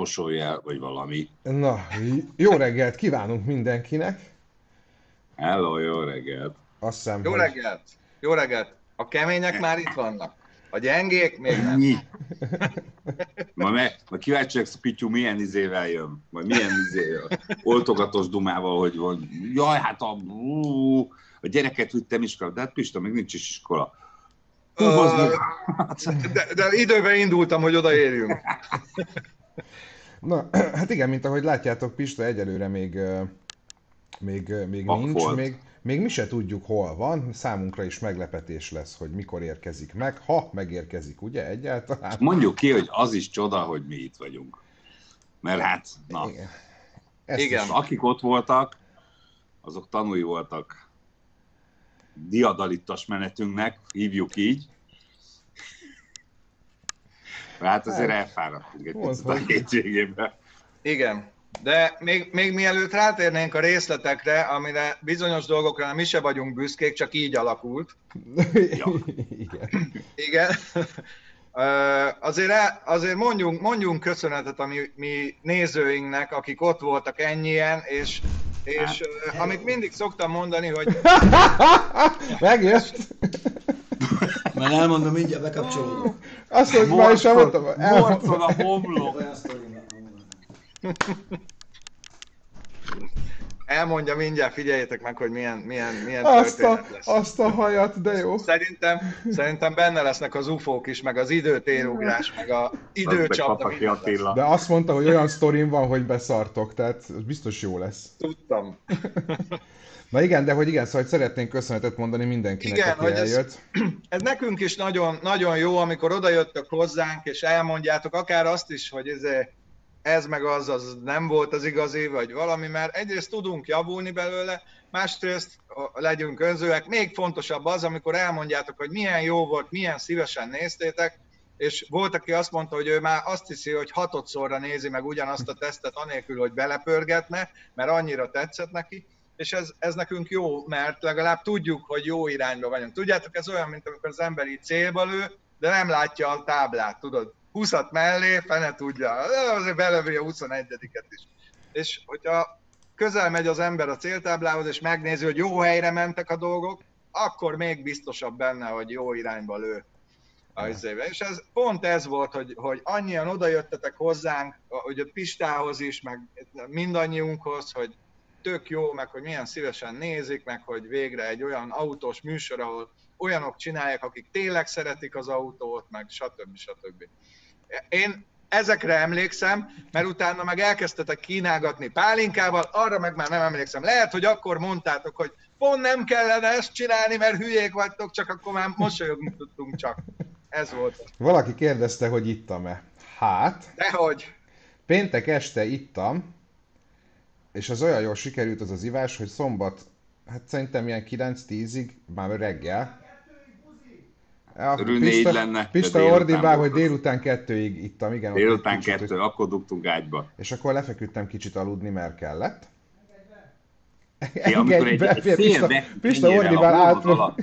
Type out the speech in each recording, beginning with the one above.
fosolj el, vagy valami. Na, jó reggelt kívánunk mindenkinek. Hello, jó reggelt. Azt hiszem, Jó hogy- reggelt! Jó reggelt! A kemények már itt vannak. A gyengék még nem. Ennyi. Ma, me, ma kíváncsi vagyok, Pityu milyen izével jön, vagy milyen izével, oltogatós dumával, hogy van. Jaj, hát a, ú, a gyereket vittem iskola, de hát Pista, még nincs is iskola. Hú. De, de időben indultam, hogy odaérjünk. Na, hát igen, mint ahogy látjátok, Pista egyelőre még, még, még nincs, volt. még, még mi se tudjuk hol van, számunkra is meglepetés lesz, hogy mikor érkezik meg, ha megérkezik, ugye, egyáltalán. Mondjuk ki, hogy az is csoda, hogy mi itt vagyunk. Mert hát, na, Igen. Ezt Igen. Is, akik ott voltak, azok tanúi voltak diadalittas menetünknek, hívjuk így. Hát azért elfáradtunk egy picit a hétvégében. Igen. De még, még mielőtt rátérnénk a részletekre, amire bizonyos dolgokra mi se vagyunk büszkék, csak így alakult. Ja. Igen. Igen. Azért, azért mondjunk, mondjunk köszönetet a mi, mi nézőinknek, akik ott voltak ennyien, és, és ö, amit mindig szoktam mondani, hogy Megjött? Már elmondom, mindjárt bekapcsolódom. Azt, hogy már is elmondtam. Morcod a homlok. Elmondja mindjárt, figyeljétek meg, hogy milyen, milyen, milyen Azt a, lesz. azt a hajat, de jó. Szerintem, szerintem benne lesznek az ufók is, meg az időtérugrás, meg a időcsapda. De azt mondta, hogy olyan sztorim van, hogy beszartok, tehát biztos jó lesz. Tudtam. Na igen, de hogy igen, szóval hogy szeretnénk köszönetet mondani mindenkinek, Igen, aki hogy ez- eljött. Ez nekünk is nagyon, nagyon jó, amikor odajöttök hozzánk, és elmondjátok akár azt is, hogy ez, ez meg az, az nem volt az igazi, vagy valami, mert egyrészt tudunk javulni belőle, másrészt legyünk önzőek. Még fontosabb az, amikor elmondjátok, hogy milyen jó volt, milyen szívesen néztétek, és volt, aki azt mondta, hogy ő már azt hiszi, hogy hatodszorra nézi meg ugyanazt a tesztet, anélkül, hogy belepörgetne, mert annyira tetszett neki, és ez, ez nekünk jó, mert legalább tudjuk, hogy jó irányba vagyunk. Tudjátok, ez olyan, mint amikor az ember így célba lő, de nem látja a táblát, tudod. 20 mellé, fene tudja, azért belövi a 21-et is. És hogyha közel megy az ember a céltáblához, és megnézi, hogy jó helyre mentek a dolgok, akkor még biztosabb benne, hogy jó irányba lő. a izébe. És ez, pont ez volt, hogy, hogy annyian odajöttetek hozzánk, hogy a Pistához is, meg mindannyiunkhoz, hogy tök jó, meg hogy milyen szívesen nézik, meg hogy végre egy olyan autós műsor, ahol olyanok csinálják, akik tényleg szeretik az autót, meg stb. stb. Én ezekre emlékszem, mert utána meg elkezdtetek kínálgatni pálinkával, arra meg már nem emlékszem. Lehet, hogy akkor mondtátok, hogy pont nem kellene ezt csinálni, mert hülyék vagytok, csak akkor már mosolyogni tudtunk csak. Ez volt. Valaki kérdezte, hogy ittam-e. Hát, Dehogy. péntek este ittam, és az olyan jól sikerült az az ivás, hogy szombat, hát szerintem ilyen 9-10-ig, már reggel. Ja, Örül négy lenne, Pista ordibál, hogy délután kettőig ittam, igen. Délután kicsit, kettő, akkor dugtunk ágyba. És akkor lefeküdtem kicsit aludni, mert kellett. Ja, amikor egy, be, fél Pista, Pista ordibál a át. alatt.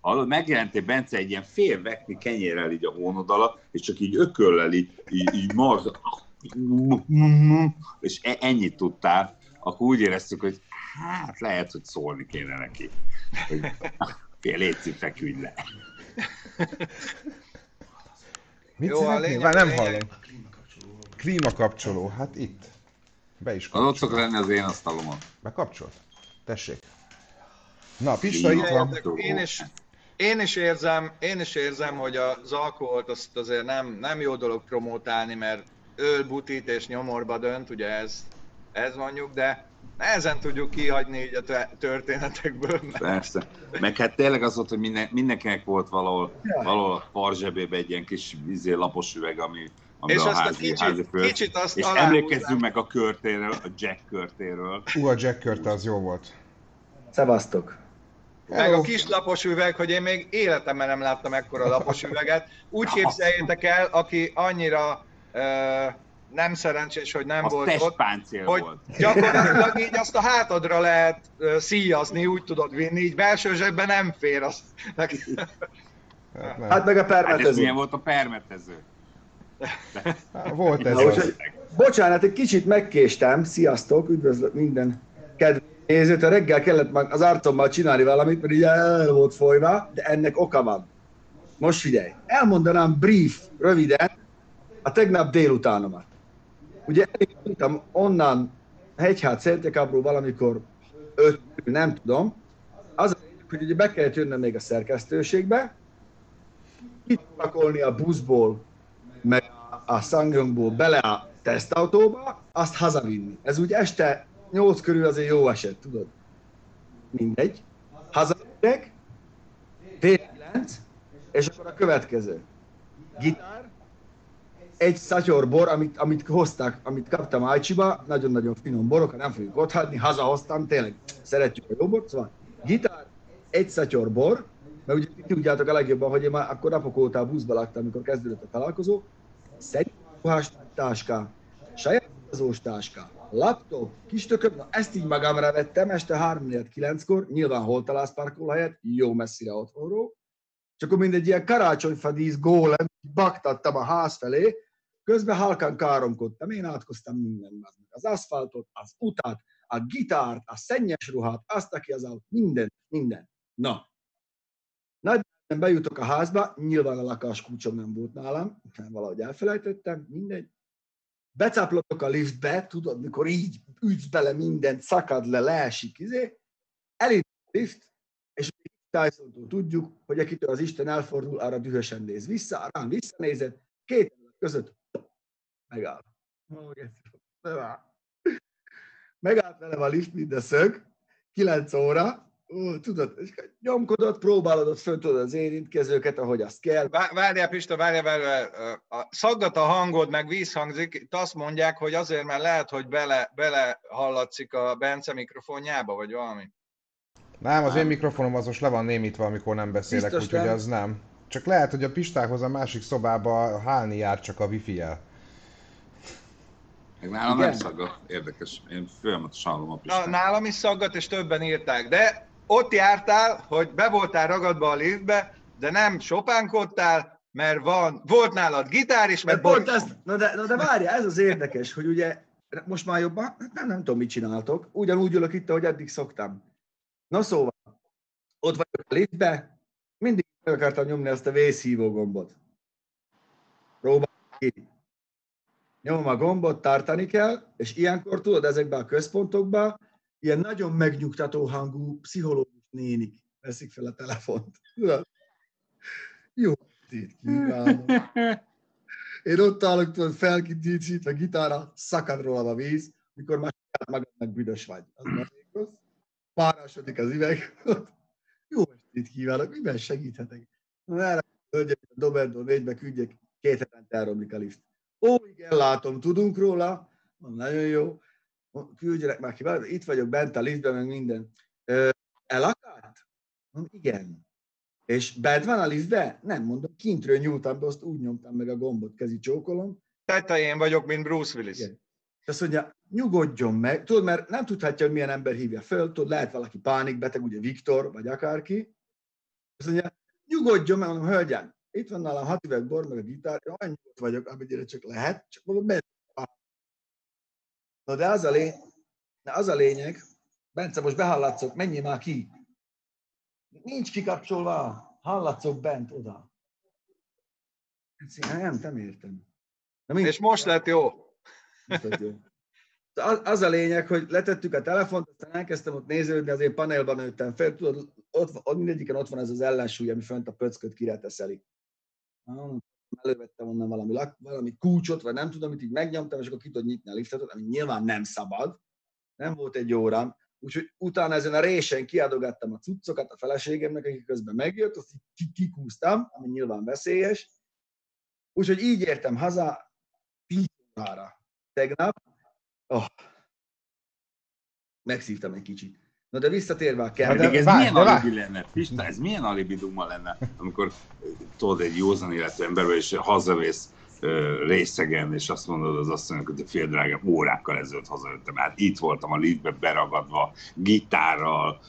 Hallod, megjelentél Bence egy ilyen fél vekni kenyérrel így a hónod alatt, és csak így ököllel így, így, így marz, és e- ennyit tudtál, akkor úgy éreztük, hogy hát lehet, hogy szólni kéne neki. Hogy, fél létszik, feküdj le. Mit Jó, szeretnél? lényeg- Már nem lényeg- hallom. Klímakapcsoló, hát itt. Be is Az ott szokott lenni az én asztalomon. Bekapcsolt? Tessék. Na, Pista itt van. Én is, én is érzem, én is érzem, hogy az alkoholt azt azért nem, nem jó dolog promotálni, mert öl, butít és nyomorba dönt, ugye ez, ez mondjuk, de nehezen tudjuk kihagyni így a te- történetekből. mert- Persze. Meg hát tényleg az volt, hogy minden, mindenkinek volt valahol, valahol a farzsebébe egy ilyen kis izé, lapos üveg, ami, ami És a azt a házi, kicsit- házi föld. kicsit azt És emlékezzünk meg a körtéről, a Jack körtéről. Ú, a Jack Körte az jó volt. Szevasztok! Meg a kis lapos üveg, hogy én még életemben nem láttam ekkora lapos üveget. Úgy képzeljétek el, aki annyira nem szerencsés, hogy nem Az volt ott, hogy volt. gyakorlatilag így azt a hátadra lehet szíjazni, úgy tudod vinni, így belső zsebben nem fér azt. Hát nem. Hát meg a Hát és milyen permetező. volt a permetező? Hát, Volt ez Na, az. úgyhogy, bocsánat, egy kicsit megkéstem, sziasztok, üdvözlök minden kedves nézőt, a reggel kellett már az arcommal csinálni valamit, mert ugye el volt folyva, de ennek oka van. Most figyelj, elmondanám brief, röviden, a tegnap délutánomat. Ugye elindultam onnan Hegyhát Szentekábról valamikor öt, nem tudom, az a hogy ugye be kellett jönnöm még a szerkesztőségbe, kitpakolni a buszból, meg a- Sangyongból bele a tesztautóba, azt hazavinni. Ez úgy este 8 körül azért jó eset, tudod? Mindegy. Hazamegyek, fél 9, és akkor a következő. Gitár, egy szatyor bor, amit, amit hozták, amit kaptam Ájcsiba, nagyon-nagyon finom borok, ha nem fogjuk ott hagyni, hazahoztam, tényleg szeretjük a jó bort, szóval gitár, egy szatyor bor, mert ugye ti tudjátok a legjobban, hogy én már akkor napok óta a buszba laktam, amikor kezdődött a találkozó, ruhás táská, saját utazós táská, laptop, kis tököm, na ezt így magamra vettem este 3-9-kor, nyilván hol találsz parkolóhelyet, jó messzire otthonról, és akkor mindegy ilyen karácsonyfadísz gólem, baktattam a ház felé, közben halkan káromkodtam, én átkoztam mindent, az aszfaltot, az utat, a gitárt, a szennyes ruhát, azt, aki az autó, minden, minden. Na, nagy bejutok a házba, nyilván a lakáskulcsom nem volt nálam, valahogy elfelejtettem, mindegy. Becáplodok a liftbe, tudod, mikor így ütsz bele mindent, szakad le, leesik, izé, elindul a lift, és tyson tudjuk, hogy akitől az Isten elfordul, arra dühösen néz vissza, rám visszanézett, két között megáll. Megállt velem a lift, mint a szög, 9 óra, Ó, tudod, és nyomkodott, próbálod ott föl tudod az érintkezőket, ahogy azt kell. Vá- Várjál, Pista, várjál, várjál. Szaggat a hangod, meg vízhangzik. Itt azt mondják, hogy azért, mert lehet, hogy bele, bele hallatszik a Bence mikrofonjába, vagy valami. Nem, az én mikrofonom az most le van némítva, amikor nem beszélek, Biztos úgyhogy nem. az nem. Csak lehet, hogy a Pistához a másik szobába hálni jár csak a wifi-jel. Meg nálam Igen? nem szaggat. Érdekes. Én folyamatosan hallom a Na, nálam is szaggat, és többen írták. De ott jártál, hogy be voltál ragadva a liftbe, de nem sopánkodtál, mert van, volt nálad gitár is, mert Mert pont ezt, na de, na de várja, ez az érdekes, hogy ugye most már jobban, hát nem, nem tudom, mit csináltok. Ugyanúgy ülök itt, ahogy eddig szoktam. Na szóval, ott vagyok a liftbe, mindig meg akartam nyomni azt a vészhívó gombot. Próbálj ki. Nyomom a gombot, tartani kell, és ilyenkor tudod, ezekben a központokban ilyen nagyon megnyugtató hangú pszichológus nénik veszik fel a telefont. Jó! Én ott állok, tudod, felkidítsítve gitára, szakad róla a víz, mikor már magadnak büdös vagy. Az már rossz. Párásodik az üveg. Jó estét kívánok, miben segíthetek? Na, erre, hölgyek, a Doberdó négybe küldjek, két hetente elromlik a lift. Ó, igen, látom, tudunk róla. Nagyon jó. Küldjenek már ki, valamit. itt vagyok bent a liftben, meg minden. Elakadt? Igen. És bent van a liftbe? Nem, mondom, kintről nyúltam be, azt úgy nyomtam meg a gombot, kezi csókolom. tetején vagyok, mint Bruce Willis. Igen. És azt mondja, nyugodjon meg, tudod, mert nem tudhatja, hogy milyen ember hívja föl, tudod, lehet valaki pánikbeteg, ugye Viktor, vagy akárki. Azt mondja, nyugodjon meg, mondom, hölgyem, itt van nálam hat üveg bor, meg a gitár, én olyan nyugodt vagyok, amennyire csak lehet, csak mondom, menj. Na de az a, lény, de az a lényeg, Bence, most behallatszok, menjél már ki. Nincs kikapcsolva, hallatszok bent oda. Hát, Nem, nem értem. Na. És most lett jó. Most lett jó. Az, az a lényeg, hogy letettük a telefont, aztán elkezdtem ott néződni, az én panelban nőttem fel, tudod, ott, ott mindegyiken ott van ez az ellensúly, ami fönt a pöcköt kireteszeli. Elővettem onnan valami, lak, valami kulcsot, vagy nem tudom, mit így megnyomtam, és akkor ki tudod nyitni a liftet, ami nyilván nem szabad. Nem volt egy órám. Úgyhogy utána ezen a résen kiadogattam a cuccokat a feleségemnek, aki közben megjött, azt így ki- kikúztam, ami nyilván veszélyes. Úgyhogy így értem haza 10 órára tegnap. Oh. Megszívtam egy kicsit. Na de visszatérve a Hát Pedig kell. ez várj, milyen de várj. alibi lenne? Pista, ez milyen alibi duma lenne, amikor tudod, egy józan életű emberbe, és hazavész részegen, és azt mondod az asszonynak, hogy fél drága órákkal ezelőtt hazajöttem. Hát itt voltam a liftbe beragadva, gitárral,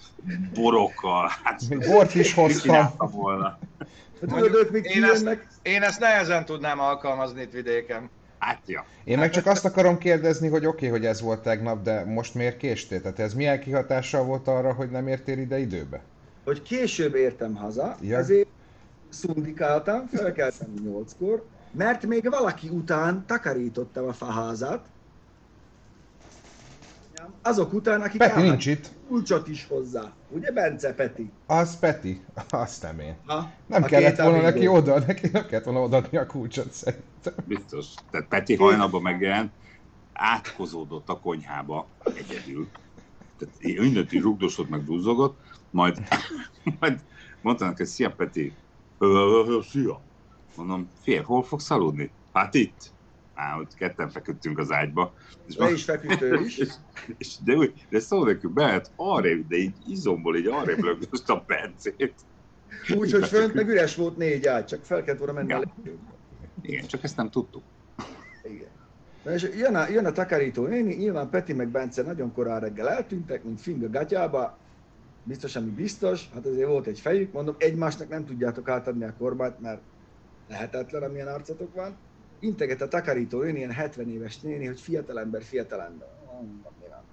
borokkal, hát Bort is hoztam. volna? Tudod, ők még én, ezt, én ezt nehezen tudnám alkalmazni itt vidéken. Hát ja. Én meg csak azt akarom kérdezni, hogy oké, okay, hogy ez volt tegnap, de most miért késtél? Tehát ez milyen kihatással volt arra, hogy nem értél ide időbe? hogy később értem haza, Ja. ezért szundikáltam, felkeltem nyolckor, mert még valaki után takarítottam a faházat, azok után, akik Peti nincs itt. kulcsot is hozzá. Ugye Bence Peti? Az Peti. Azt nem én. Ha? Nem A kellett volna amigo. neki oda, neki nem kellett volna odaadni a kulcsot szerintem. Biztos. Tehát Peti hajnalban megjelent, átkozódott a konyhába egyedül. Tehát is rugdosott, meg duzzogott, majd, majd mondta neki, szia Peti, szia. Mondom, fél, hol fogsz aludni? Hát itt. Á, hogy ketten feküdtünk az ágyba. És, Le is feküdt ő is. és, és de, úgy, de szó nekünk behet arrébb, de így izomból így arrébb lögdöst a pencét. Úgyhogy fönt meg üres volt négy ágy, csak fel kellett volna menni Ja. a lépcsőn. Igen, csak ezt nem tudtuk. Igen. Na és jön a, jön a takarító néni, nyilván Peti meg Bence nagyon korán reggel eltűntek, mint fing a gatyába, biztos, ami biztos, hát azért volt egy fejük, mondom, egymásnak nem tudjátok átadni a kormányt, mert lehetetlen, amilyen arcotok van. Integet a takarító néni, ilyen 70 éves néni, hogy fiatalember, fiatalember. Mondom, mi van?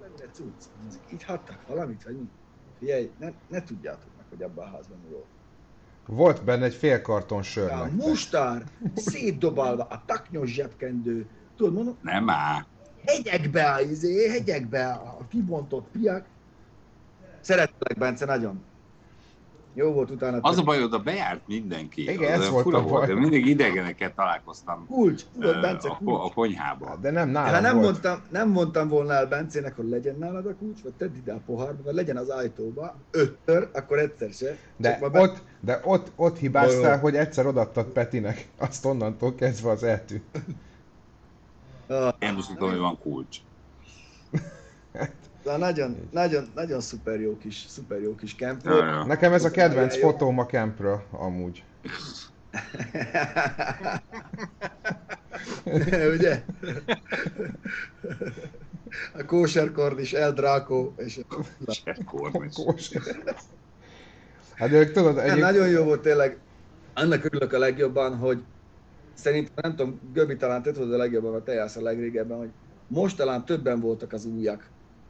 Mennyire cucc? Ezek Itt hattak valamit, vagy mi? Figyelj, ne, ne tudjátok meg, hogy abban a házban mi volt. Volt benne egy fél karton sör A mustár szétdobálva, a taknyos zsebkendő, tudod, mondom, Nem áll. hegyekbe a izé, hegyekbe a kibontott piak. Szeretlek, Bence, nagyon. Jó volt utána. Az a baj, oda bejárt mindenki. Igen, Az ez volt a baj. de mindig idegeneket találkoztam Kulcs, tudod, Bence, a, kulcs. a konyhában. De nem nálam nem volt. mondtam, nem mondtam volna el Bencének, hogy legyen nálad a kulcs, vagy tedd ide a pohárba, vagy legyen az ajtóba, ötször, akkor egyszer se. De ma be- ott, de ott, ott hibáztál, Jó. hogy egyszer odaadtad Petinek. Azt onnantól kezdve az eltűnt. Ah, Én most tudom, hogy van kulcs. de nagyon, nagyon, nagyon szuper jó kis, szuper jó kis kemp Ja, ja. Nekem ez a kedvenc Jó. fotóm a campről, amúgy. Ugye? A kóserkord is, El Draco, és Cserkornis. Kós. Hát de ők tudod, egyéb... nagyon jó volt tényleg. Annak örülök a legjobban, hogy szerintem, nem tudom, Göbi talán te tudod a legjobban, mert te jársz a legrégebben, hogy most talán többen voltak az újak,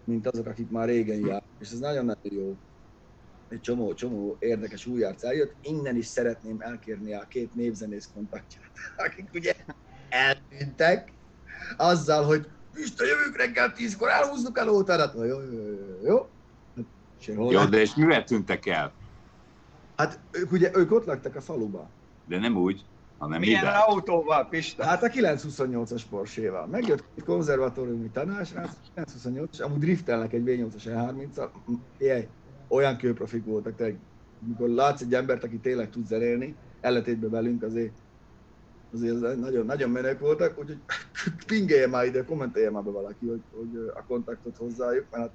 mint azok, akik már régen jár. És ez nagyon-nagyon jó. Egy csomó, csomó érdekes új arc eljött. Innen is szeretném elkérni a két népzenész kontaktját, akik ugye eltűntek, azzal, hogy Pista, jövünk reggel tízkor, elhúzzuk a lótárat. Jó, jó, jó, jó, jó. Sehol Jó, nem. de és mivel tűntek el? Hát ők ugye, ők ott laktak a faluban. De nem úgy, hanem Milyen mivel. autóval, Pista? Hát a 928-as Porsche-val. Megjött egy konzervatóriumi tanácsrác, 928-as, amúgy driftelnek egy V8-as E30-al. Jaj, olyan kőprofik voltak, te, mikor látsz egy embert, aki tényleg tud zenélni, ellentétben velünk azért, azért az nagyon, nagyon menők voltak, úgyhogy pingelje már ide, kommentelje már be valaki, hogy, hogy a kontaktot hozzájuk, mert hát,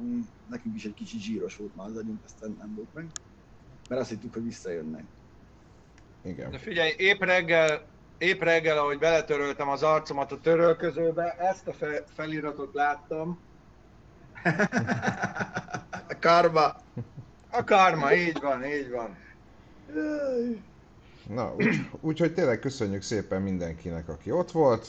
mm, nekünk is egy kicsit zsíros volt már az agyunk, aztán nem volt meg. Mert azt hittük, hogy visszajönnek. Igen. De figyelj, épp reggel, épp reggel, ahogy beletöröltem az arcomat a törölközőbe, ezt a fe, feliratot láttam. A karma. A karma, így van, így van. Na, úgy- úgyhogy tényleg köszönjük szépen mindenkinek, aki ott volt,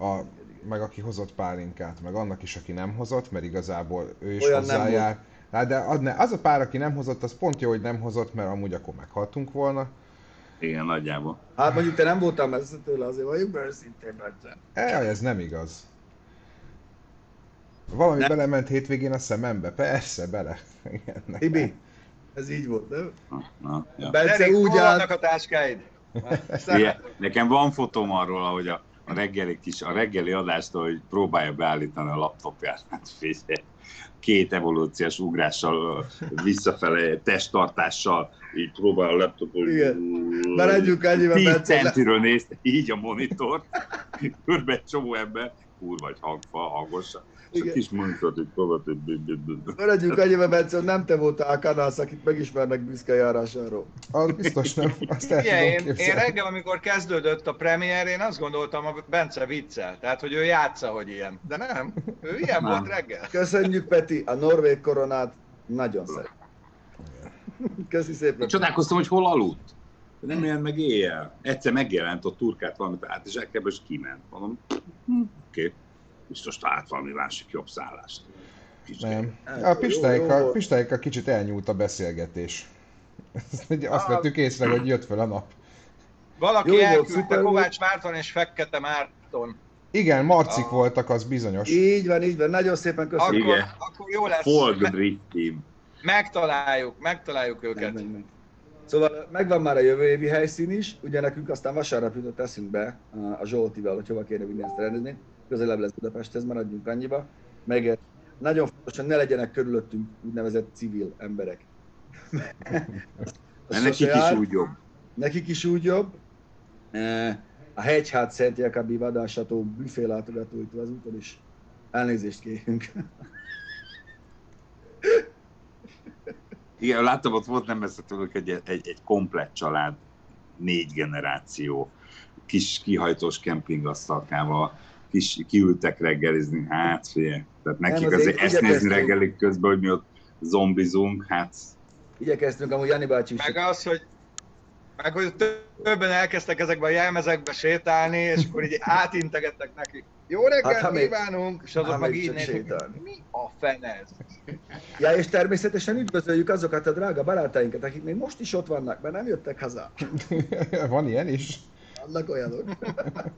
a, meg aki hozott pálinkát, meg annak is, aki nem hozott, mert igazából ő is Olyan nem hozzájár. Hát de az, ne, az a pár, aki nem hozott, az pont jó, hogy nem hozott, mert amúgy akkor meghaltunk volna. Igen, nagyjából. Hát mondjuk te nem voltál messze tőle, azért vagyunk be őszintén. Jaj, ez nem igaz. Valami Nem. belement hétvégén a szemembe? Persze, bele. Igen. Tibi, ez így volt, nem? Na, na, ja. Bence Erik, úgy állt, a táskáid? Igen, nekem van fotóm arról, ahogy a, a reggeli kis, a reggeli adástól, hogy próbálja beállítani a laptopját. Hát figyelj, két evolúciós ugrással, visszafele, testtartással, így próbál a laptopon. Igen. Maradjunk annyiban, 10 Bence, le- centiről nézte így a monitor, körbe egy csomó ember, kurva egy hangfa, hangosan. Igen. kis bü- bü- maradjunk annyiban, Bence, nem te voltál a kanász, akit megismernek büszke járásáról. Az biztos nem, azt el tudom én, reggel, amikor kezdődött a premier, én azt gondoltam, a Bence viccel. Tehát, hogy ő játsza, hogy ilyen. De nem, ő ilyen Nem. volt reggel. Köszönjük, Peti, a norvég koronát nagyon szeret. Köszi szépen. Csodálkoztam, hogy hol aludt. Nem jelent meg éjjel. Egyszer megjelent ott turkát valamit át, és elkebb, és kiment. Mondom, hm, oké, okay. Biztos talált valami másik jobb szállást. Kicsit. Nem. Hát, A jó. Pistáikkal kicsit elnyúlt a beszélgetés. Azt vettük észre, hogy jött fel a nap. Valaki Jó volt, elküldte. Kovács Márton és Fekete Márton. Igen, marcik Ah. voltak, az bizonyos. Így van, így van. Nagyon szépen köszönöm. Akkor, Igen. akkor jó lesz. Drift Team. megtaláljuk, megtaláljuk őket. Meg, meg, meg. Szóval megvan már a jövő évi helyszín is, ugye nekünk aztán vasárnap jutott eszünkbe a, a Zsoltival, hogy hova kéne vinni ezt rendezni. Közelebb lesz Budapesthez, maradjunk annyiba. Meg nagyon fontos, hogy ne legyenek körülöttünk úgynevezett civil emberek. Mert nekik is úgy jobb. Nekik is úgy jobb. Eh, A hegyhát Szent Jakabi vadásató büfé látogatóitól az úton is elnézést kérünk. Igen, láttam, ott volt nem messze tőlük egy, egy, egy komplett család, négy generáció, kis kihajtós kempingasztalkával, kis, kiültek reggelizni, hát figyelj. Tehát nekik azért azért ezt nézni igyekeztünk. reggelik közben, hogy mi ott zombizunk, hát Igyekeztünk amúgy Jani bácsi is. Meg az, hogy meg hogy többen elkezdtek ezekbe a jelmezekbe sétálni, és akkor így átintegettek nekik. Jó reggelt Hát, ha még- kívánunk! És azok ha meg így nézik, sétálni. mi a fene ez? Ja, és természetesen üdvözöljük azokat a drága barátainkat, akik még most is ott vannak, mert nem jöttek haza. Van ilyen is? Vannak olyanok.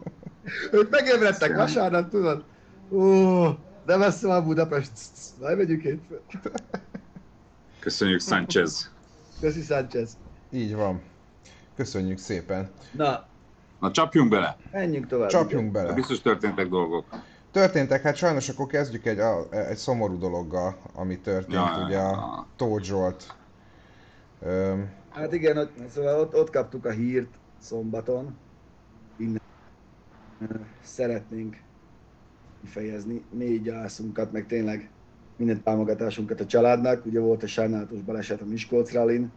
ők megébredtek vasárnap, tudod? Ó, de messze van Budapest. Majd megyünk hétfőn. köszönjük Sanchez. Köszi Sánchez. Így van. Köszönjük szépen. Na, Na csapjunk bele, menjünk tovább. Csapjunk de bele. biztos történtek dolgok. Történtek, hát sajnos akkor kezdjük egy, a, egy szomorú dologgal, ami történt, Ja, ugye ja, a. Tóth Zsolt. Öm, Hát igen, ott, szóval ott, ott kaptuk a hírt szombaton. Innen szeretnénk kifejezni mély gyászunkat, meg tényleg minden támogatásunkat a családnak. Ugye volt egy sajnálatos baleset a Miskolc rallin.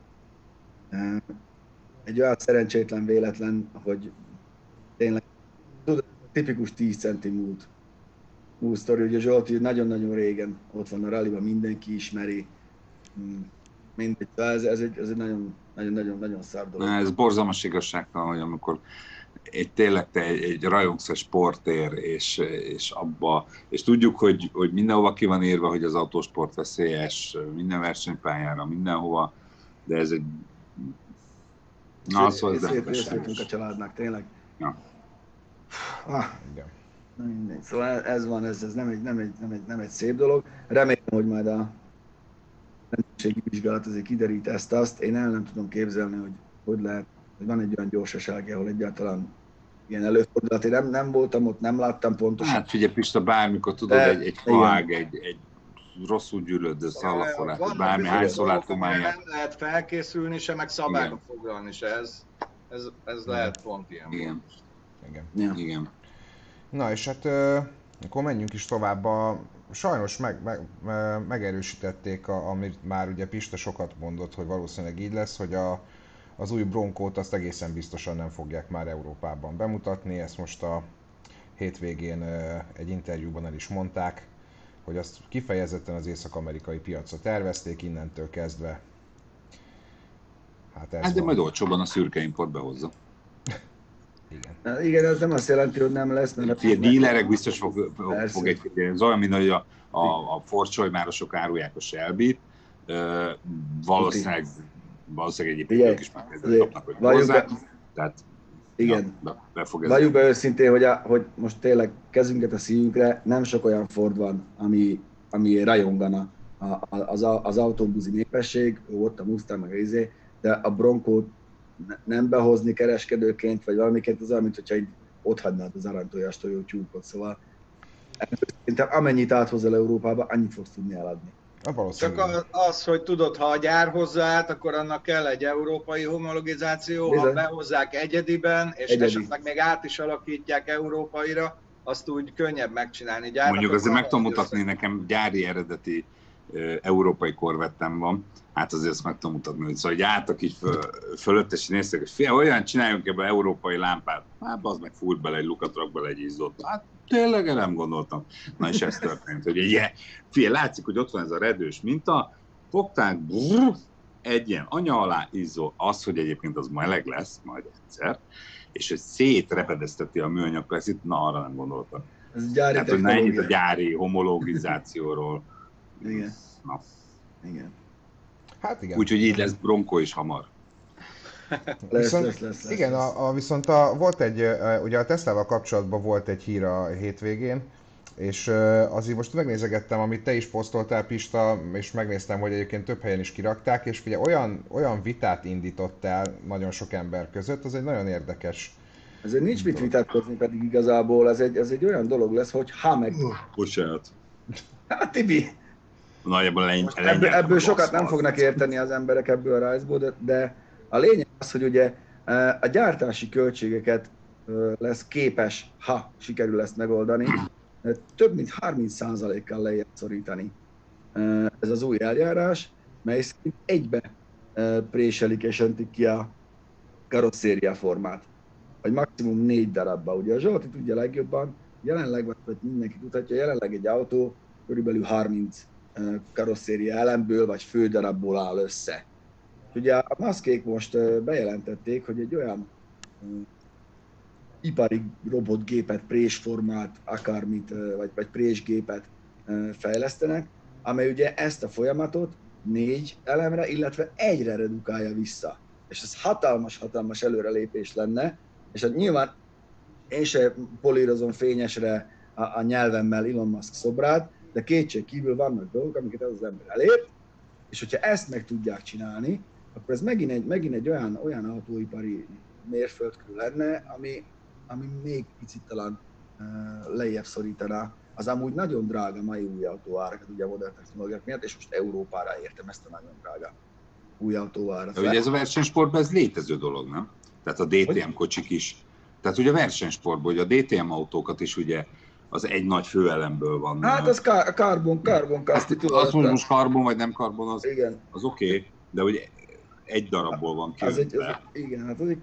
Egy olyan szerencsétlen véletlen, hogy tényleg tipikus 10 centi múlt. Múlt sztori, ugye Zsolti nagyon-nagyon régen ott van a ralliban, mindenki ismeri. Mm, Mindegy, de ez, ez, egy, ez egy nagyon, nagyon, nagyon, nagyon szár dolog. Ez borzalmas igazságtalan, hogy amikor egy, tényleg te egy, egy rajongsz a sportér, és, és abba, és tudjuk, hogy, hogy mindenhova ki van írva, hogy az autósport veszélyes, minden versenypályára, mindenhova, de ez egy... Na, szóval ez Szép részletünk a családnak, tényleg. Ja. Ah, igen. na mindegy. Szóval ez van, ez, ez nem, egy, nem, egy, nem, egy, nem egy szép dolog. Remélem, hogy majd a rendőrségi vizsgálat azért kiderít ezt-azt. Én el nem tudom képzelni, hogy hogy lehet, hogy van egy olyan gyorsaság, ahol egyáltalán ilyen előfordulat. Én nem, nem voltam ott, nem láttam pontosan. Hát figyelj Pista, bármikor tudod, De- egy, egy igen. faág, egy, egy rosszul gyűlődő szallaforát, Vannak bármi, hányszor láttunk már Nem lehet felkészülni se, meg szabályba foglalni se. Ez, ez, ez lehet pont ilyen. Igen, igen. Ja. igen. Na és hát akkor menjünk is tovább. A, sajnos meg, meg, me- megerősítették, a, amit már ugye Pista sokat mondott, hogy valószínűleg így lesz, hogy a, az új Bronkót azt egészen biztosan nem fogják már Európában bemutatni. Ezt most a hétvégén egy interjúban el is mondták, hogy azt kifejezetten az észak-amerikai piacra tervezték innentől kezdve. Hát ez Hát de van. majd olcsóban a szürke import behozza. Igen. Na, Igen, ez nem azt jelenti, hogy nem lesz, mert a dílerek biztos fog, fog, Persze. fog egy ez olyan, mint hogy a, a, a forcsolymárosok árulják a shelby valószínűleg, valószínűleg egyébként ők is azért kapnak, hogy hozzá. be- Tehát Igen. na, be, be fog ez Valljuk be őszintén, hogy, a, hogy most tényleg kezünket a szívünkre, nem sok olyan Ford van, ami, ami rajongana a, a, az, a, az autóbuzi népesség, jó, ott a Mustang meg a izé, de a Broncót ne- nem behozni kereskedőként, vagy valamiként az olyan, mint hogyha így ott hagynád az aranytojás tojó tyúkot, szóval szerintem amennyit áthozol Európába, annyit fogsz tudni eladni. Na, Csak az, az, hogy tudod, ha a gyár hozzáállt, akkor annak kell egy európai homologizáció, ha Bizony. behozzák egyediben, és Egyedi. esetleg még át is alakítják európaira, azt úgy könnyebb megcsinálni gyárnak. Mondjuk azért meg tudom mutatni, nekem gyári eredeti európai korvettem van, hát azért ezt meg tudom mutatni, hogy szóval hogy álltak így föl, fölött, és néztek, hogy fia, olyan csináljunk ebbe európai lámpát. Hát az meg fúrt bele egy lukat, rak bele egy izzót. Hát tényleg nem gondoltam. Na és ez történt, hogy ilyen, fia, látszik, hogy ott van ez a redős minta, fogták, brrr, egy ilyen anya alá izzó, az, hogy egyébként az meleg lesz majd egyszer, és hogy szétrepedezteti a műanyag plexit, na arra nem gondoltam. Ez gyári Tehát, hogy ennyit a gyári homologizációról. Igen. Na. Igen. Hát igen. Úgyhogy így lesz Bronco is hamar. Lesz, Viszont, lesz, lesz, lesz, igen, lesz. A, a, viszont a, volt egy, ugye a Teslával kapcsolatban volt egy hír a hétvégén, és azért most megnézegettem, amit te is posztoltál, Pista, és megnéztem, hogy egyébként több helyen is kirakták, és ugye olyan, olyan vitát indított el nagyon sok ember között, az egy nagyon érdekes. Ezért nincs mit vitatkozni, pedig igazából ez egy, ez egy olyan dolog lesz, hogy ha meg... Bocsánat. Hát Tibi, Nagyjából lenyeltem ebből, ebből sokat nem fognak érteni az emberek ebből a rajzból, de, de a lényeg az, hogy ugye eh, a gyártási költségeket eh, lesz képes, ha sikerül ezt megoldani, eh, több mint 30%-kal lejjebb szorítani ez az új eljárás, mely szerint egybe préselik és öntik ki a karosszéria formát, vagy maximum négy darabba. Ugye a Zsolti tudja legjobban, jelenleg, vagy mindenki tudhatja, jelenleg egy autó körülbelül 30 ö, karosszéria elemből vagy fődarabból áll össze. Ugye a maszkék most bejelentették, hogy egy olyan ipari robotgépet, présformát, akármit, vagy, vagy présgépet fejlesztenek, amely ugye ezt a folyamatot négy elemre, illetve egyre redukálja vissza. És ez hatalmas-hatalmas előrelépés lenne, és hát nyilván én se polírozom fényesre a, a nyelvemmel Elon Musk szobrát, de kétség kívül vannak dolgok, amiket ez az ember elér, és hogyha ezt meg tudják csinálni, akkor ez megint egy, megint egy olyan, olyan autóipari mérföldkő lenne, ami, ami még picit talán uh, lejjebb szorítaná az amúgy nagyon drága mai új autóárakat, ugye a modern technológiák miatt, és most Európára értem ezt a nagyon drága új autóárat. De ugye ez a versenysportban ez létező dolog, nem? Tehát a DTM kocsik is. Tehát ugye a versenysportban, hogy a DTM autókat is ugye az egy nagy főelemből van. Hát az kár, karbon, karbon kaszti, az most, most karbon vagy nem karbon, az, Igen, az oké, okay, de ugye egy darabból van ki. az egy, az, igen, hát az egy,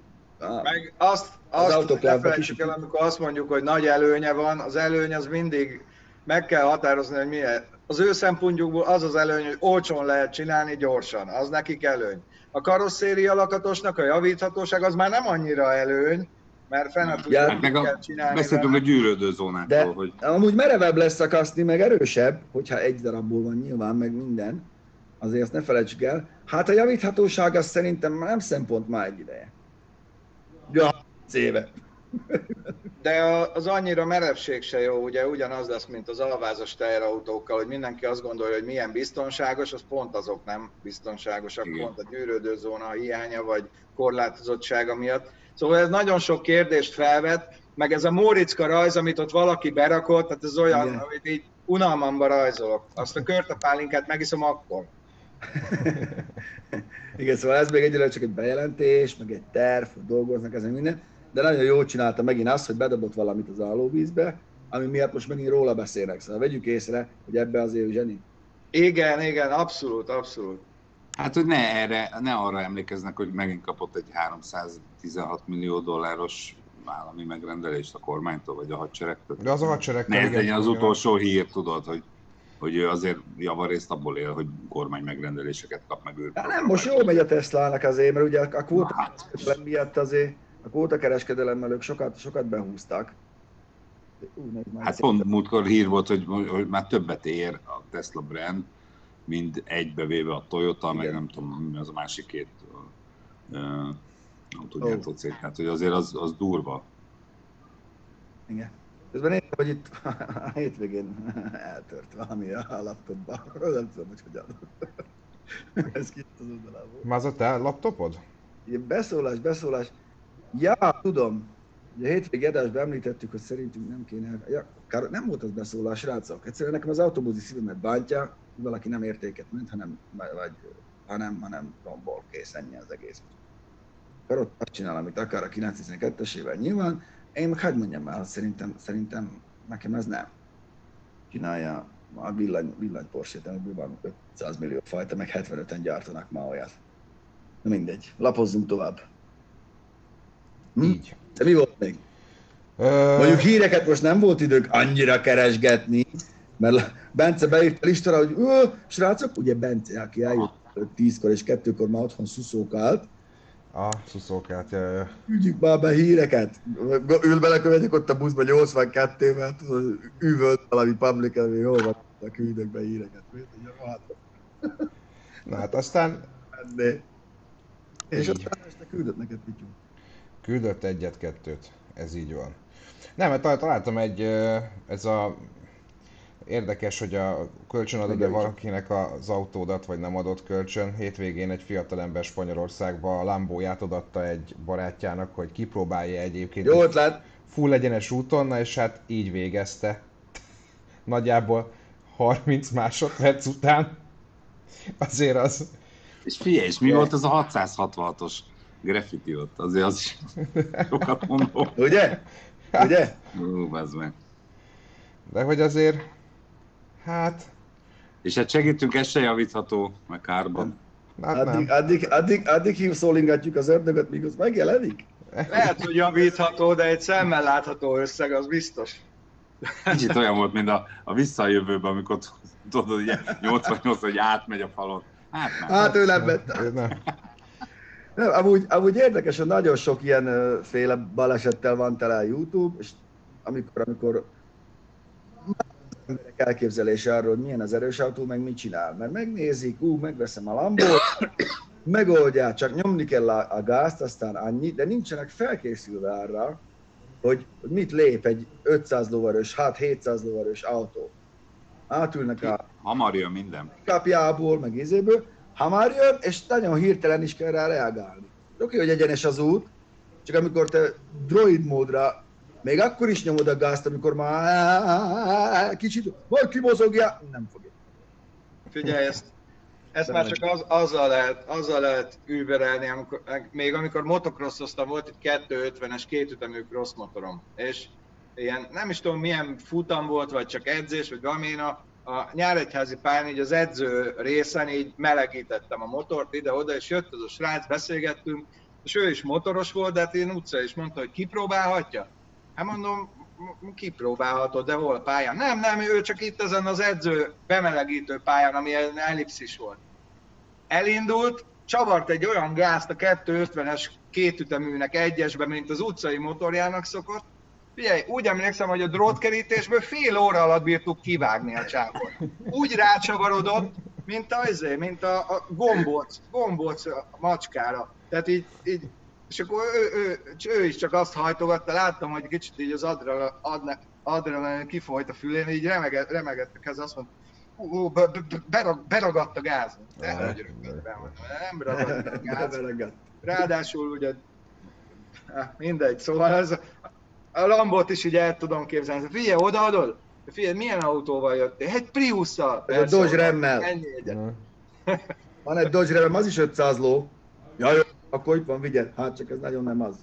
Meg azt, Az azt autoklávban ne felejtsük kis- el, amikor azt mondjuk, hogy nagy előnye van, az előny az mindig meg kell határozni, hogy milyen. Az ő szempontjukból az az előny, hogy olcsón lehet csinálni gyorsan, az nekik előny. A karosszéria lakatosnak a javíthatóság az már nem annyira előny, mert fenn tudja, Ja, Hát meg a, csinálni. beszéltünk a gyűrődő zónákról, De hogy amúgy merevebb lesz a kaszni, meg erősebb, hogyha egy darabból van nyilván, meg minden. Azért azt ne felejtsük el. Hát a javíthatóság az szerintem már nem szempont már egy ideje. Ja, 30 éve. De az annyira merevség se jó, ugye ugyanaz lesz, mint az alvázas teherautókkal, hogy mindenki azt gondolja, hogy milyen biztonságos, az pont azok nem biztonságosak, Igen. pont a gyűrődőzóna hiánya vagy korlátozottsága miatt. Szóval ez nagyon sok kérdést felvet, meg ez a Móriczka rajz, amit ott valaki berakott, tehát ez olyan, Igen. amit így unalmamba rajzolok. Azt a körtepálinkát megiszom akkor. Igen, szóval ez még egyre csak egy bejelentés, meg egy terv, dolgoznak ezen minden, de nagyon jól csinálta megint azt, hogy bedobott valamit az állóvízbe, ami miatt most megint róla beszélnek. Szóval vegyük észre, hogy ebbe azért zseni. Igen, igen, abszolút, abszolút. Hát hogy ne, erre, ne arra emlékeznek, hogy megint kapott egy 316 millió dolláros állami megrendelést a kormánytól, vagy a hadseregtől. De az a hadsereg... Ne ez legyen az utolsó hír, tudod, hogy, hogy ő azért javarészt abból él, hogy kormány megrendeléseket kap meg ő. Hát nem, most jól megy a Teslának azért, mert ugye a kvóta kereskedelem miatt azért a kvóta kereskedelemmel ők sokat, sokat behúztak. Ú, nézd már, Hát pont múltkor hír volt, hogy, hogy már többet ér a Tesla brand, mint egybevéve a Toyota, meg Igen. nem tudom, mi az a másik két uh, autógyártó cég. Hát, hogy azért az, az durva. Igen. Közben néztem, hogy itt a hétvégén eltört valami a laptopba. Nem tudom, hogy hogyan. Ez kijött az oldalából. Már az a te laptopod? Ilyen beszólás, beszólás. Ja, tudom. Ugye a hétvégi adásban említettük, hogy szerintünk nem kéne... Ja, kár, nem volt az beszólás, srácok. Egyszerűen nekem az autóbuzi szívemet bántja, valaki nem értéket ment, hanem, vagy, hanem, hanem rombol, kész, ennyi az egész. Azt csinál, amit akar a 912-esével nyilván. Én meg hagyd mondjam el, szerintem, szerintem nekem ez nem. Csinálja a villany, villany Porsche-t, amiből van 500 millió fajta, meg 75-en gyártanak ma olyat. Na mindegy, lapozzunk tovább. Hm? Így. De mi volt még? Ö, Mondjuk híreket most nem volt idők annyira keresgetni, mert Bence beírt a listára, hogy ő, srácok, ugye Bence, aki eljött tízkor és kettőkor már otthon szuszókált, A szuszókát, jaj, jaj. küldjük már be híreket. Ül belekövegyek ott a buszba 82-vel, tudod, üvölt valami public ami hol van, küldök be híreket. Na hát aztán menné. És aztán este küldött neked Pityu. küldött egyet-kettőt. Ez így van. Nem, mert tal- találtam egy, ez a Érdekes, hogy a kölcsön adod-e Megjegyzés. valakinek az autódat, vagy nem adott kölcsön. Hétvégén egy fiatalember Spanyolországba a Lambóját odatta egy barátjának, hogy kipróbálja egyébként Jó ötlet. full egyenes úton, na és hát így végezte. Nagyjából 30 másodperc után. Azért az... És figyelj, és mi volt az a 666-os graffiti ott? Azért az is sokat mondom. Ugye? Ugye? Bazd meg. De hogy azért... Hát... És hát segítünk, ez se javítható, meg kárban. Hát Addig, nem. addig, addig, addig hívszólingatjuk az ördögöt, míg az megjelenik. Lehet, hogy javítható, de egy szemmel látható összeg, az biztos. Kicsit olyan volt, mint a, a visszajövőben, amikor tudod, ugye 88 hogy átmegy a falon. Hát. Hát ő nem vette. Nem. Amúgy, amúgy érdekes, hogy nagyon sok ilyen féle balesettel van tele a YouTube, és amikor, amikor emberek elképzelése arról, hogy milyen az erős autó, meg mit csinál. Mert megnézik, ú, megveszem a Lambót, megoldják, csak nyomni kell a, a gázt, aztán annyi, de nincsenek felkészülve arra, hogy, hogy mit lép egy 500 lovarös, hát 700 lovarös autó. Átülnek a Hamar jön minden. kapjából, meg izéből, ha már jön, és nagyon hirtelen is kell rá reagálni. Oké, hogy egyenes az út, csak amikor te droid módra, még akkor is nyomod a gázt, amikor már kicsit, vagy kimozogja, nem fogja. Figyelj, ezt, ezt már csak az, azzal, lehet, azzal lehet überelni, amikor, még amikor motocrossoztam, volt egy 250-es kétütemű cross motorom, és ilyen, nem is tudom milyen futam volt, vagy csak edzés, vagy valami, én a, a nyáregyházi pályán így az edző részen így melegítettem a motort ide-oda, és jött az a srác, beszélgettünk, és ő is motoros volt, de hát én utca is mondta, hogy kipróbálhatja. Hát mondom, kipróbálhatod, de hol pályán? Nem, nem, ő csak itt ezen az edző bemelegítő pályán, ami ellipszis volt. Elindult, csavart egy olyan gázt a 250-es kétüteműnek egyesbe, mint az utcai motorjának szokott. Figyelj, úgy emlékszem, hogy a drótkerítésből fél óra alatt bírtuk kivágni a csávot. Úgy rácsavarodott, mint a, izé, mint a, a gombóc, gombóc macskára. Tehát így, így és akkor ő, ő, ő, is csak azt hajtogatta, láttam, hogy kicsit így az adrenalin, adne- adrenalin kifolyt a fülén, így remegett, remegett a kez, azt mondta, ú, be, be, berag, beragadt a gáz. De Ah, nem ragadt a gáz. Ráadásul ugye, mindegy, szóval ez, a Lambot is így el tudom képzelni. Figyelj, odaadod? Figyelj, milyen autóval jöttél? Egy Priusszal. Egy Dodge Ram-mel. Ennyi egyet. Van egy Dodge Ram, az is 500 ló. Ja, jó, akkor itt van, vigyed. Hát csak ez nagyon nem az.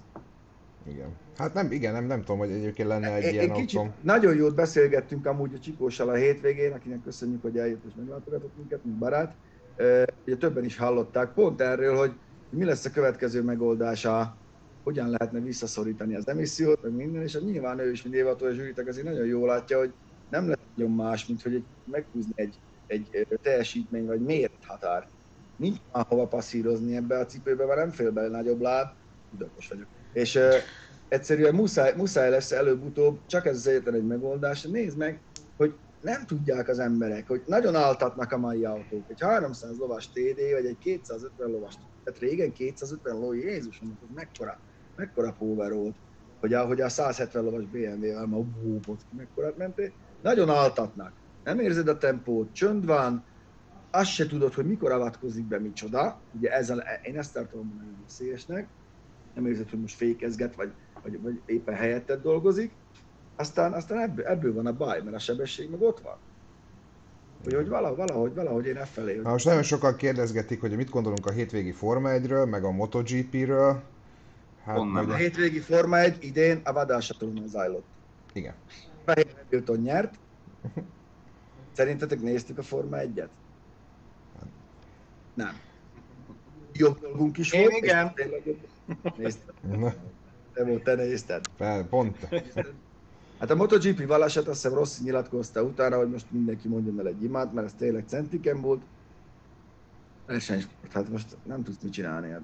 Igen. Hát nem, igen, nem, nem tudom, hogy egyébként lenne egy Én, ilyen én kicsit nagyon jót beszélgettünk amúgy a Csikóssal a hétvégén, akinek köszönjük, hogy eljött és meglátogatott minket, mint barát. Ö, Ugye többen is hallották pont erről, hogy mi lesz a következő megoldása, hogyan lehetne visszaszorítani az emissziót, meg minden, és hát nyilván ő is, mint évató zsűritek, azért nagyon jól látja, hogy nem lesz nagyon más, mint hogy egy, meghúzni egy, egy teljesítmény vagy mérethatár. Nincs már hova passzírozni ebbe a cipőbe, mert nem fél bele nagyobb láb, tudatos vagyok. És ö, egyszerűen muszáj, muszáj lesz előbb-utóbb, csak ez az egyetlen egy megoldás. Nézd meg, hogy nem tudják az emberek, hogy nagyon altatnak a mai autók. Egy 300 lovas TD, vagy egy 250 lovas, tehát régen 250 ló, Jézusom, az mekkora, mekkora power volt, hogy a, hogy a 170 lovas BMW-vel ma ú, bocki, mekkorát mentél. Nagyon altatnak. Nem érzed a tempót, csönd van, azt se tudod, hogy mikor avatkozik be micsoda. Ugye ezzel, én ezt tartom nagyon szélesnek. Nem érzed, hogy most fékezget, vagy, vagy, vagy éppen helyetted dolgozik. Aztán, aztán ebből, ebből, van a baj, mert a sebesség meg ott van. Hogy, hogy valahogy, valahogy, valahogy én e felé. Na most nagyon sokan kérdezgetik, hogy mit gondolunk a hétvégi Forma 1-ről, meg a MotoGP-ről. Hát, Honnan? A ugye, hétvégi Forma 1 idén a vadásatúrnál zajlott. igen. Fehér Hamilton nyert. Szerintetek néztük a Forma 1-et? Nem. Jobb dolgunk is Én volt. igen. Nézted. Te volt, te nézted. pont. Hát a MotoGP baleset azt hiszem Rossi nyilatkozta utána, hogy most mindenki mondjon el egy imát, mert ez tényleg centiken volt. versenysport, hát most nem tudsz mit csinálni, hát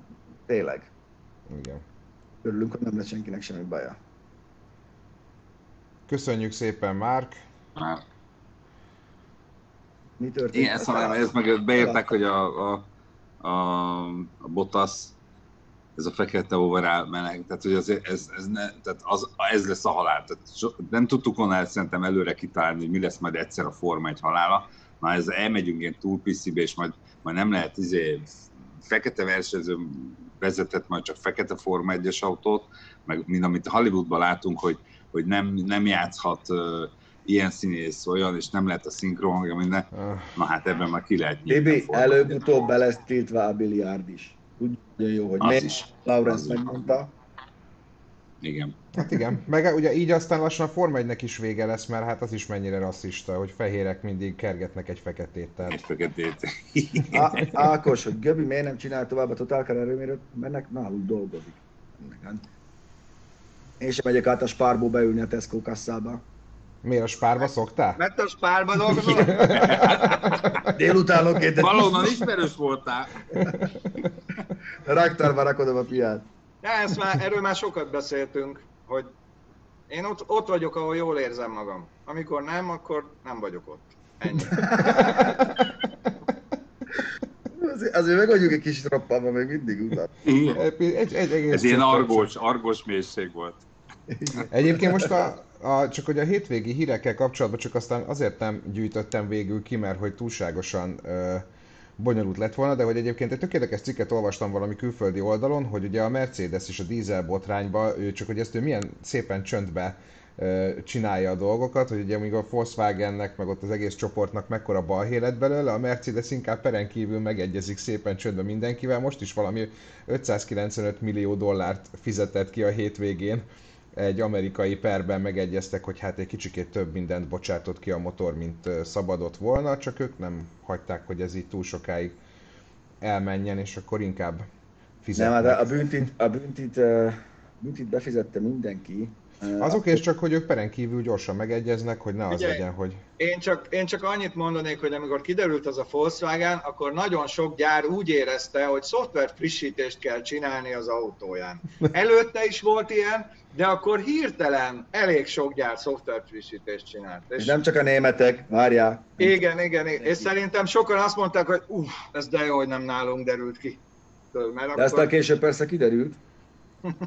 tényleg. Igen. Örülünk, hogy nem lesz senkinek semmi baja. Köszönjük szépen, Márk. Már Mi történt? Ilyen szalám, ez meg beírták, hogy a, a, a, a Bottas, ez a fekete overall meleg, tehát hogy az, ez, ez, ne, tehát az, ez lesz a halál. Tehát so, nem tudtuk volna ezt szerintem előre kitálni, hogy mi lesz majd egyszer a Forma egy halála. Na ez elmegyünk ilyen túlpiszibe, és majd, majd nem lehet izé, fekete versenyző vezetett majd csak fekete Forma 1-es autót, meg mind amit Hollywoodban látunk, hogy, hogy nem, nem játszhat uh, ilyen színész, olyan, és nem lehet a szinkron, hangja, minden. Na hát ebben már ki lehet Bibi, előbb-utóbb 1-et. be lesz tiltva a biliárd is. Úgy jó, hogy Az miért is. Lawrence megmondta. Igen. Hát igen, meg ugye így aztán lassan a Forma 1 is vége lesz, mert hát az is mennyire rasszista, hogy fehérek mindig kergetnek egy feketét. Egy Tehát feketét. Á- Ákos, hogy Göbi miért nem csinál tovább a Total Car erőmérőt, mert nek- náluk dolgozik. Én sem megyek át a Spárból beülni a Tesco kasszába. Miért a spárba szoktál? Mert a spárba dolgozol? Délutánonként Valóban ismerős voltál. raktárba rakodom a piát. Ja, ezt már, erről már sokat beszéltünk, hogy én ott, ott vagyok, ahol jól érzem magam. Amikor nem, akkor nem vagyok ott. Ennyi. Azért, azért meg vagyunk egy kicsit roppanva még mindig utat. Igen. Egy, egy, egy Ez ilyen argós, argós mélység volt. Egyébként most a, a, csak hogy a hétvégi hírekkel kapcsolatban csak aztán azért nem gyűjtöttem végül ki, mert hogy túlságosan ö, bonyolult lett volna, de hogy egyébként egy tök érdekes cikket olvastam valami külföldi oldalon, hogy ugye a Mercedes és a dízel botrányba, ő csak hogy ezt ő milyen szépen csöndbe ö, csinálja a dolgokat, hogy ugye amíg a Volkswagennek, meg ott az egész csoportnak mekkora balhé lett belőle, a Mercedes inkább peren kívül megegyezik szépen csöndbe mindenkivel, most is valami 595 millió dollárt fizetett ki a hétvégén, egy amerikai perben megegyeztek, hogy hát egy kicsikét több mindent bocsátott ki a motor, mint szabadott volna, csak ők nem hagyták, hogy ez így túl sokáig elmenjen, és akkor inkább Nem, fizetnek. hát a büntit, a büntit, uh, büntit befizette mindenki. Azok és csak, hogy ők peren kívül gyorsan megegyeznek, hogy ne az Figyelj! legyen, hogy Én csak, én csak annyit mondanék, hogy amikor kiderült az a Volkswagen, akkor nagyon sok gyár úgy érezte, hogy szoftver frissítést kell csinálni az autóján. Előtte is volt ilyen, de akkor hirtelen elég sok gyár szoftver frissítést csinált. És És nem csak a németek, várjál. igen, igen, igen. És szerintem sokan azt mondták, hogy uff, ez de jó, hogy nem nálunk derült ki. Mert De aztán akkor... később persze kiderült.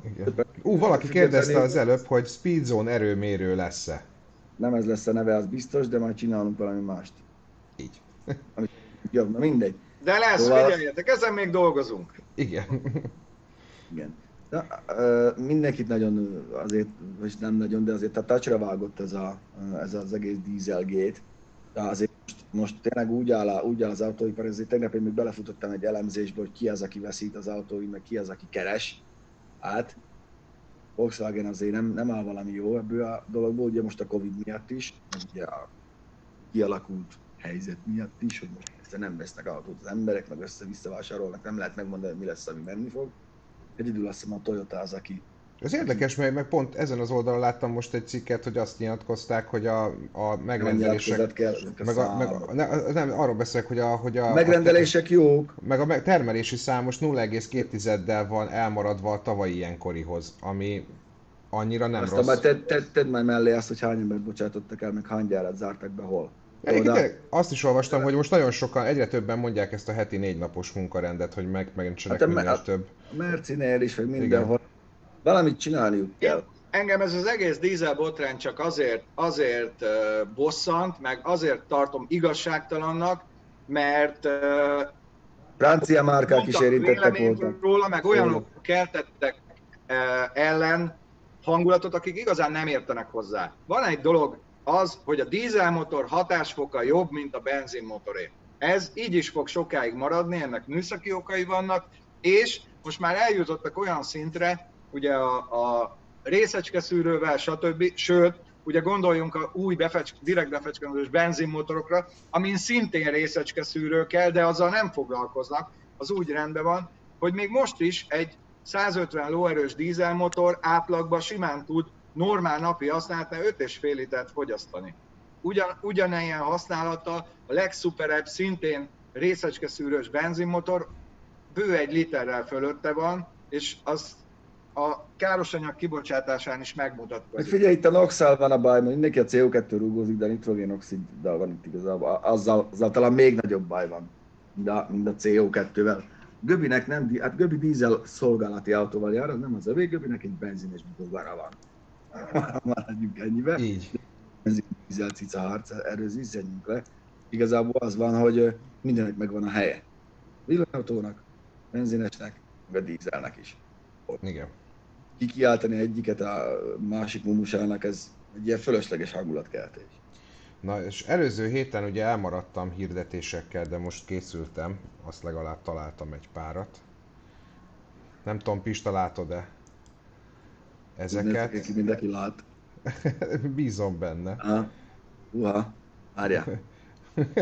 Igen. Ú, valaki kérdezte az előbb, hogy Speedzone erőmérő lesz-e. Nem ez lesz a neve, az biztos, de majd csinálunk valami mást. Így. Jó, na mindegy. De lesz, Szóval- figyeljetek, ezen még dolgozunk. Igen. Igen. Na, mindenkit nagyon azért, vagy nem nagyon, de azért a touchra vágott ez, a, ez az egész dieselgate. De azért most, most tényleg úgy áll, a- úgy áll az autóipar, ezért tegnap én még belefutottam egy elemzésbe, hogy ki az, aki veszít az autóin, meg ki az, aki keres. Hát, Volkswagen azért nem, nem áll valami jó ebből a dologból, ugye most a Covid miatt is, ugye a kialakult helyzet miatt is, hogy most ezt nem vesznek autót az emberek, meg össze-vissza vásárolnak, nem lehet megmondani, hogy mi lesz, ami menni fog. Egyedül azt hiszem a Toyota az, aki Ez érdekes, mert meg pont ezen az oldalon láttam most egy cikket, hogy azt nyilatkozták, hogy a, a megrendelések... kell. Meg a, meg a, ne, nem, arról beszélek, hogy a, hogy a, a megrendelések jók, meg a me- termelési szám most 0,2-del van elmaradva a tavalyi ilyenkorihoz, ami annyira nem aztán rossz. már tedd, tedd, tedd majd mellé azt, hogy hány embert bocsátottak el, meg hány gyárat zártak be hol. Egyébként azt is olvastam, hogy most nagyon sokan, egyre többen mondják ezt a heti négy napos munkarendet, hogy meg, megmentsenek Hát a- minél a- több. A Mercinél is, vagy mindenhol. Valamit csinálniuk kell. Engem ez az egész dízel botrány csak azért, azért bosszant, meg azért tartom igazságtalannak, mert Francia márkák is érintettek voltak. róla, meg olyanok keltettek ellen hangulatot, akik igazán nem értenek hozzá. Van egy dolog, az, hogy a dízelmotor hatásfoka jobb, mint a benzinmotoré. Ez így is fog sokáig maradni, ennek műszaki okai vannak, és most már eljutottak olyan szintre, ugye a, a részecskeszűrővel, stb. Sőt, ugye gondoljunk a új befecsk, direkt befecskendős benzinmotorokra, amin szintén részecskeszűrő kell, de azzal nem foglalkoznak, az úgy rendben van, hogy még most is egy 150 lóerős dízelmotor átlagban simán tud normál napi használatnál 5,5 litert fogyasztani. Ugyan, ugyanilyen használata a legszuperebb, szintén részecske szűrős benzinmotor, bő egy literrel fölötte van, és az a károsanyag kibocsátásán is Meg megmutatkozik. figyelj, itt a nox van a baj, mert mindenki a CO2 rúgózik, de a nitrogénoxiddal van itt igazából. Azzal, azzal talán még nagyobb baj van, mint a, mint a CO2-vel. Göbinek nem, di- hát Göbi dízel szolgálati autóval jár, az nem az övé, Göbinek egy benzines motorvára van. Maradjunk ennyibe. Így. benzin dízel cica harc, erről zizzenjünk le. Igazából az van, hogy mindennek megvan a helye. Villanyautónak, benzinesnek, meg a dízelnek is. Igen. Kikiáltani egyiket a másik mumusának, ez egy ilyen fölösleges hangulatkeltés. Na és előző héten ugye elmaradtam hirdetésekkel, de most készültem, azt legalább találtam egy párat. Nem tudom, Pista, látod-e ezeket? Mindenki, mindenki lát. Bízom benne. Aha. Uha, várjál.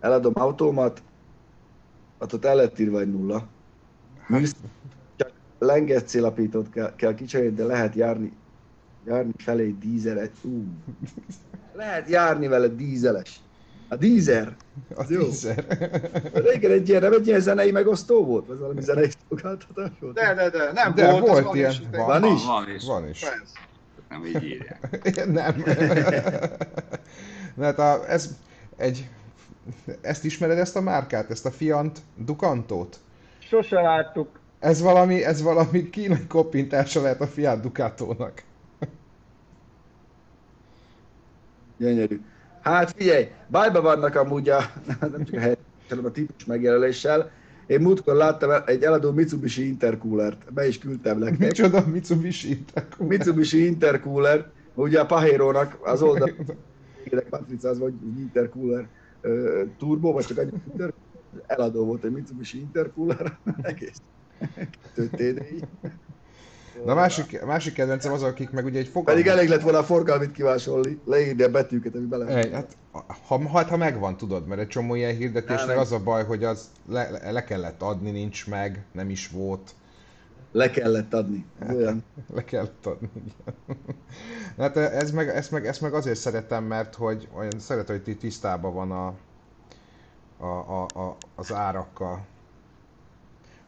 Eladom autómat, hát ott el lett írva egy nulla. Műsz, csak lenges célapítót kell, kell kicserélni, de lehet járni, járni felé dízeles. Ú. Lehet járni vele dízeles. A dízer. A Jó. tízer. Régen egy ilyen, nem egy ilyen zenei megosztó volt? Vagy valami zenei szolgáltatás volt? De, de, de, nem De volt, volt van ilyen. is. Van. Van is? Van is. Van is. Persze. Nem így írják. Nem. Na, hát a, ez egy... Ezt ismered, ezt a márkát? Ezt a Fiat Ducantót? Sose láttuk. Ez valami, ez valami kínai koppintása lehet a Fiat Ducatónak. Gyönyörű. Hát figyelj, bajba vannak amúgy a, nem csak a hely, hanem a típus megjelöléssel. Én múltkor láttam egy eladó Mitsubishi Intercoolert, be is küldtem nektek. Micsoda Mitsubishi Intercooler. Mitsubishi Intercooler, ugye a Pahérónak az oldal, a matrica az vagy Intercooler turbo, vagy csak annyi Inter, eladó volt egy Mitsubishi Intercooler, egész. TDI. Na a másik, másik kedvencem az, akik meg ugye egy fogalmat... Pedig elég lett volna a forgalmit kivásolni, leírni a betűket, ami bele. Egy, hát, ha, ha, ha megvan, tudod, mert egy csomó ilyen hirdetésnek Nem, az a baj, hogy az le, le- le kellett adni, nincs meg, nem is volt, Le kellett adni. Ez olyan. le kellett adni. igen. Hát ez meg, ezt, meg, ezt meg azért szeretem, mert hogy olyan szeretem, hogy ti- tisztában van a, a, a, a, az árakkal,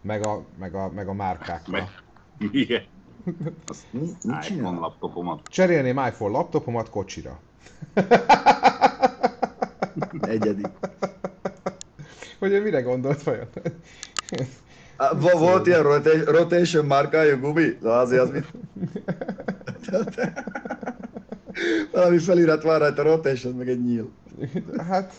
meg a, meg a, meg a márkákkal. Meg, igen. Azt mit iPhone csinál? laptopomat. Cserélném iPhone laptopomat kocsira. Egyedi. Hogy mire gondolt vajon? Vo- Volt ilyen rota- rotation márkájú gumi? Na azért az mit? Valami felirat van rajta, rotation, meg egy nyíl. Hát,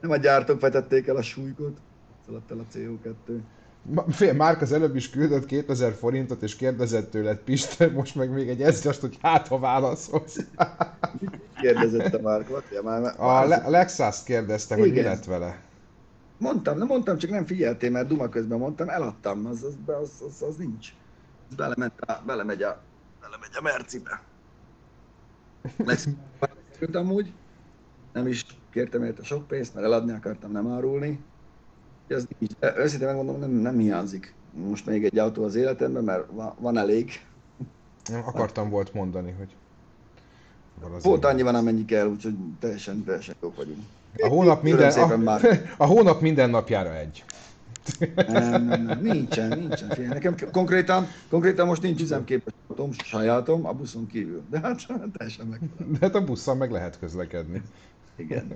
Nem a gyártók vetették el a súlykot, szaladt el a CO2. Ma- Fél, Márk az előbb is küldött 2000 forintot, és kérdezett tőled Piste, most meg még egy ezrest, hogy hát ha válaszolsz. Kérdezett a Márk, Vatja már. A Le- Lexus kérdezte, hogy mi Igen. lett vele. Mondtam, nem mondtam, csak nem figyeltél, mert duma közben mondtam, eladtam, az, az, az, az, az nincs. Belement a, belemegy a, belemegy a Mercibe. Lesz amúgy, nem is kértem érte sok pénzt, mert eladni akartam, nem árulni. Nincs. De Őszintén megmondom, nem, nem hiányzik. Most még egy autó az életemben, mert van, van elég. Nem akartam volt mondani, hogy... Volt annyi van, amennyi kell, úgyhogy teljesen, teljesen jók vagyunk. A hónap, minden, a, a hónap minden napjára egy. Nem, nem, nem, nincsen, nincsen. Figyelj, nekem konkrétan, konkrétan most nincs üzemképes autóm, sajátom, a buszon kívül. De hát teljesen meg. De hát a busszal meg lehet közlekedni. Igen.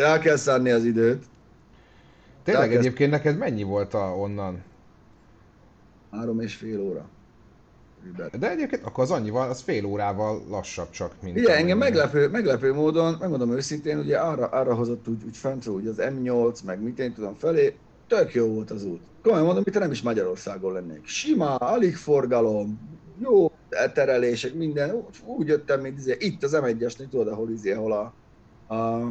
Rá kell szánni az időt. Tényleg Elkezd- egyébként neked mennyi volt a, onnan? Három és fél óra. De egyébként akkor az annyival, az fél órával lassabb csak, mint... Ugye engem meglepő, meglepő módon, megmondom őszintén, ugye arra, arra hozott úgy, úgy fentről, ugye az M8, meg mit én tudom felé, tök jó volt az út. Komolyan mondom, itt nem is Magyarországon lennék. Sima, alig forgalom, jó terelések, minden, úgy, úgy jöttem, mint izé, itt az M1-esnél, tudod, ahol izé, ahol a, a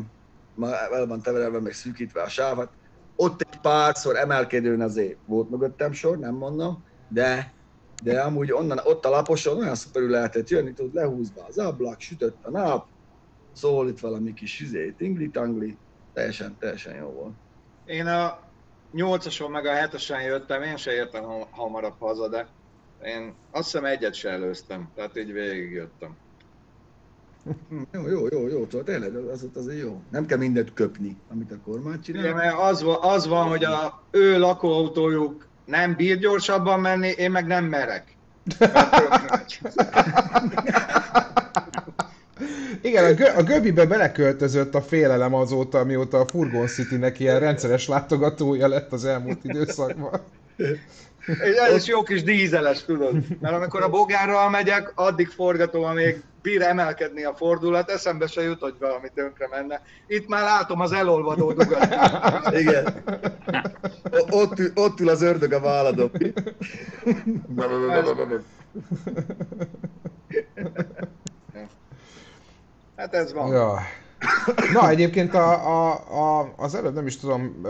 ma el van teverelve, meg szűkítve a sáv, ott egy párszor emelkedőn azért volt mögöttem sor, nem mondom, de de amúgy onnan, ott a laposon olyan szuperül lehetett jönni, tudod, lehúzva az ablak, sütött a nap, szól itt valami kis izé, tingli-tangli, teljesen, teljesen jó volt. Én a 8-ason meg a 7-esen jöttem, én se értem ha- hamarabb haza, de én azt hiszem egyet se előztem, tehát így végigjöttem. Jó, jó, jó, jó, szóval tényleg az azért jó. Nem kell mindent köpni, amit a kormány csinál. mert az, az van, hogy a ő lakóautójuk nem bír gyorsabban menni, én meg nem merek. Igen, a, gö- a Göbibe beleköltözött a félelem azóta, mióta a Furgon City-nek ilyen rendszeres látogatója lett az elmúlt időszakban. És jó kis dízeles, tudod. Mert amikor a bogárral megyek, addig forgatom, amíg bír emelkedni a fordulat, eszembe se jut, hogy valami tönkre menne. Itt már látom az elolvadó dugat. Igen. Ott, ül- ott ül az ördög a válladon. Hát ez van. Ja. Na, egyébként a, a, a, az előbb nem is tudom,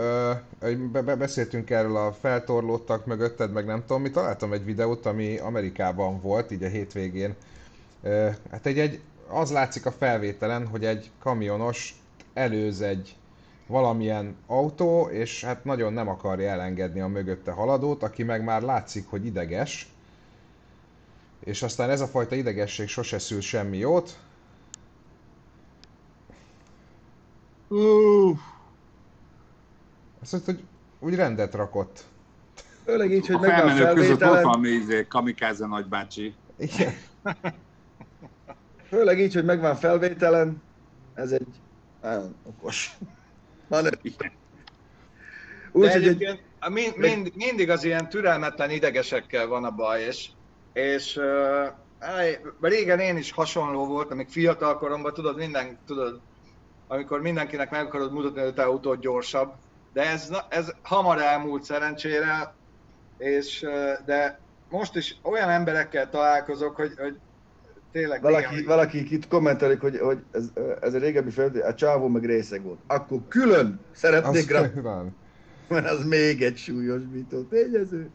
hogy be, be, beszéltünk erről a feltorlódtak mögötted, meg nem tudom, mi találtam egy videót, ami Amerikában volt, így a hétvégén. Hát egy, egy, az látszik a felvételen, hogy egy kamionos előz egy valamilyen autó, és hát nagyon nem akarja elengedni a mögötte haladót, aki meg már látszik, hogy ideges. És aztán ez a fajta idegesség sose szül semmi jót, Azt mondta, hogy úgy rendet rakott. Főleg így, hogy A megvan a felmenők között ott felvételen. van még izé, kamikáze nagybácsi. Igen. Főleg így, hogy megvan felvételen. Ez egy nagyon okos. Igen. Úgy, hogy egy, mind, mind, mindig az ilyen türelmetlen idegesekkel van a baj, és, és uh, áj, régen én is hasonló volt, amíg fiatal koromban, tudod, minden, tudod, amikor mindenkinek meg akarod mutatni, hogy te autód gyorsabb, de ez, ez hamar elmúlt szerencsére, és, de most is olyan emberekkel találkozok, hogy, hogy tényleg valaki, néha- valaki itt kommentelik, hogy, hogy ez, ez a régebbi felvétel, a csávó meg részeg volt. Akkor külön szeretnék rá, mert az még egy súlyosbító tényező.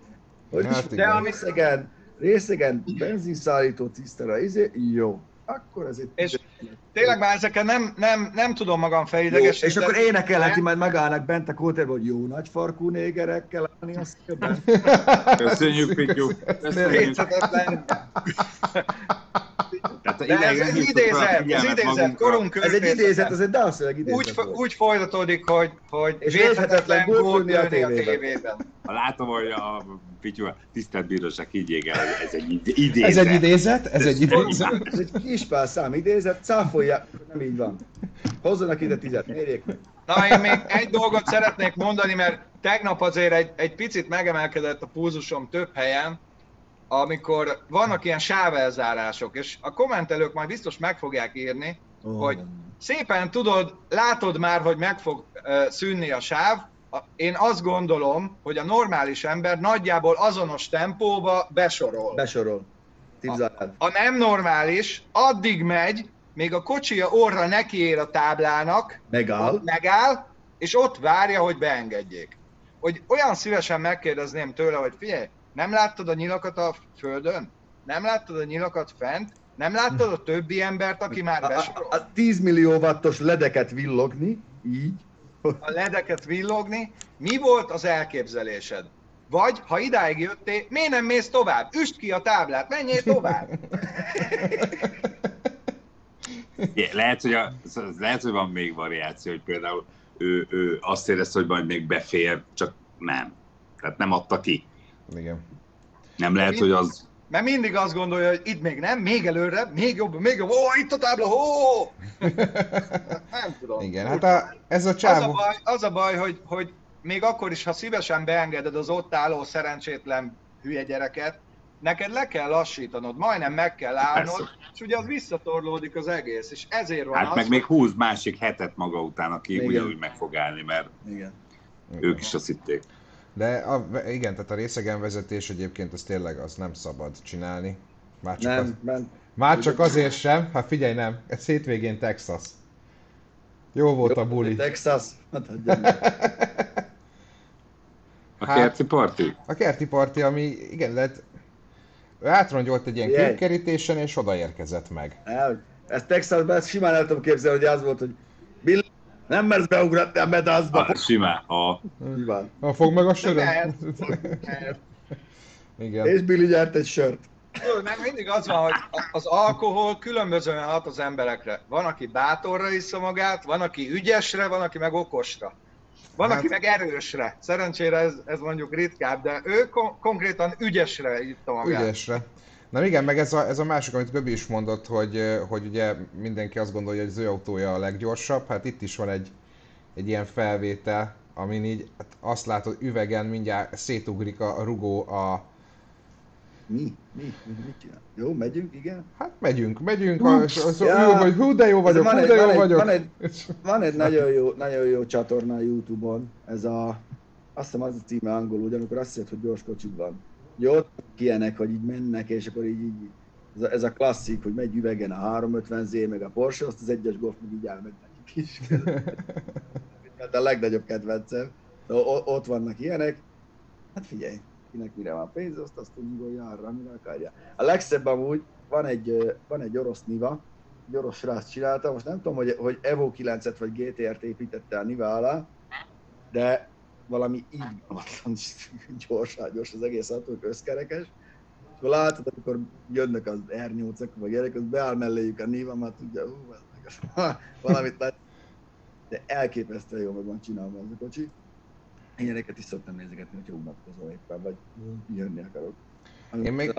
Hogy Hát is de ami részegen, részegen benzinszállító tisztára, izé, jó. Akkor ez. És tényleg már ezeken nem, nem, nem tudom magam felidegesíteni. És akkor énekelheti, majd megállnak bent a kóterben, hogy jó nagy farkú négerekkel állni a szélben. Köszönjük, Pityu. Köszönjük. Tehát De ez, idegen a idézet, ez idézet, korunk Ez egy idézet, ez egy dalszöveg idézet úgy, volt. úgy folytatódik, hogy, hogy És védhetetlen gólt a a tévében. Ha látom, hogy a Pityu, a tisztelt bíróság higgyék el, hogy ez egy id- idézet. Ez egy idézet? Ez egy idézet? Ez egy kispál szám idézet, cáfolják, nem így van. Hozzanak ide tizet, mérjék meg. Na, én még egy dolgot szeretnék mondani, mert tegnap azért egy, egy picit megemelkedett a pulzusom több helyen, amikor vannak ilyen sávelzárások, és a kommentelők majd biztos meg fogják írni, hogy szépen tudod, látod már, hogy meg fog szűnni a sáv, A- én azt gondolom, hogy a normális ember nagyjából azonos tempóba besorol. Besorol. Tipzárád. A nem normális addig megy, még a kocsia orra nekiér a táblának, Megáll. megáll, és ott várja, hogy beengedjék. Hogy olyan szívesen megkérdezném tőle, hogy figyelj, nem láttad a nyilakat a földön? Nem láttad a nyilakat fent? Nem láttad a többi embert, aki már A, besorol? a, a 10 millió wattos ledeket villogni, így. a ledeket villogni, mi volt az elképzelésed? Vagy, ha idáig jöttél, miért nem mész tovább? Üst ki a táblát, menjél tovább! Igen, lehet, hogy, a, lehet, hogy van még variáció, hogy például ő, ő azt érezte, hogy majd még befér, csak nem. Tehát nem adta ki. Igen. Nem lehet, hogy az... Mert mindig azt gondolja, hogy itt még nem, még előre, még jobb, még jobb, ó, itt a tábla, ó! Nem tudom. Igen, hát a, ez a Az a csávó... baj, az a baj hogy, hogy még akkor is, ha szívesen beengeded az ott álló szerencsétlen hülye gyereket, neked le kell lassítanod, majdnem meg kell állnod, Persze. és ugye az visszatorlódik az egész, és ezért van Hát az, meg még húz másik hetet maga után, aki Igen. ugyanúgy meg fog állni, mert Igen. ők is azt hitték. De a, igen, tehát a részegen vezetés egyébként az tényleg az nem szabad csinálni. Már csak, az, Nem, nem. már csak azért sem, hát figyelj nem, ez hétvégén Texas. Jó volt a buli. Texas. Hát, meg. A Hát- kerti parti? A kerti parti, ami igen, lehet, ő átrongyolt egy ilyen képkerítésen, és odaérkezett meg. El, ezt Texasban ezt simán el tudom képzelni, hogy az volt, hogy Bill, nem mersz beugratni a medazba. Ah, simán. A, Nyilván. Ha fog meg a söröm. Igen. És Billy gyárt egy sört. Tudod, meg mindig az van, hogy az alkohol különbözően hat az emberekre. Van, aki bátorra iszza magát, van, aki ügyesre, van, aki meg okosra. Van, Hát- aki meg erősre. Szerencsére ez, ez mondjuk ritkább, de ő kon- konkrétan ügyesre itta magát. Ügyesre. Na igen, meg ez a, ez a másik, amit Göbi is mondott, hogy, hogy ugye mindenki azt gondolja, hogy az ő autója a leggyorsabb, hát itt is van egy, egy ilyen felvétel, amin így hát azt látod üvegen mindjárt szétugrik a, a rugó a... Mi? Mi? Mi? Mit csinál? Jó, megyünk, igen. Hát megyünk, megyünk, Ups, és az, ja. ja. hogy hú de jó vagyok, van hú egy- de jó van egy- vagyok. van egy- Van egy nagyon jó, nagyon jó csatorna a Youtube-on, ez a, azt hiszem az a címe angolul, de amikor azt hiszed, hogy gyors kocsik van. Ugye ott ilyenek, hogy így mennek, és akkor így, így ez, a, ez a klasszik, hogy megy üvegen a 350 Z, meg a Porsche, azt az egyes golf meg így elmegy nekik is. Hát a legnagyobb kedvencem. O- ott vannak ilyenek. Hát figyelj, kinek mire van pénz, azt azt ungolja arra, amire akarja. A legszebb amúgy, van egy, van egy orosz Niva, egy orosz srác csinálta, most nem tudom, hogy, hogy Evo 9-et vagy GTR-t építette a Niva alá, de valami irgalmatlan gyorságos az egész autó, összkerekes. És akkor látod, amikor jönnek az R8-ak, vagy gyerek, az beáll melléjük a Niva, már tudja, hú, ez meg valamit lett. De elképesztően jól meg van csinálva ez a kocsi. Ilyeneket is szoktam nézegetni, hogyha unatkozom éppen, vagy jönni akarok. Én még-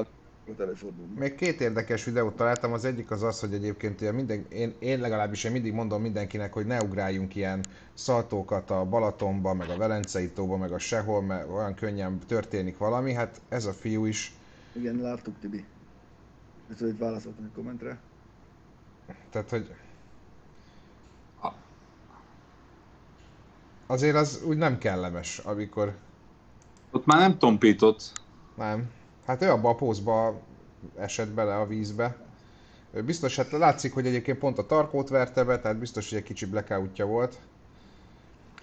Ott előfordul. Még két érdekes videót találtam, az egyik az az, hogy egyébként ugye minden, én, én legalábbis én mindig mondom mindenkinek, hogy ne ugráljunk ilyen szaltókat a Balatonba, meg a Velencei tóba, meg a sehol, mert olyan könnyen történik valami, hát ez a fiú is, Igen, láttuk, Tibi. Ezt hogy válaszoltam egy kommentre. tehát hogy azért az úgy nem kellemes, amikor Ott már nem tompított. nem. Hát ő abba a pózba esett bele a vízbe. Biztos, hát látszik, hogy egyébként pont a tarkót verte be, tehát biztos, hogy egy kicsi blackoutja volt.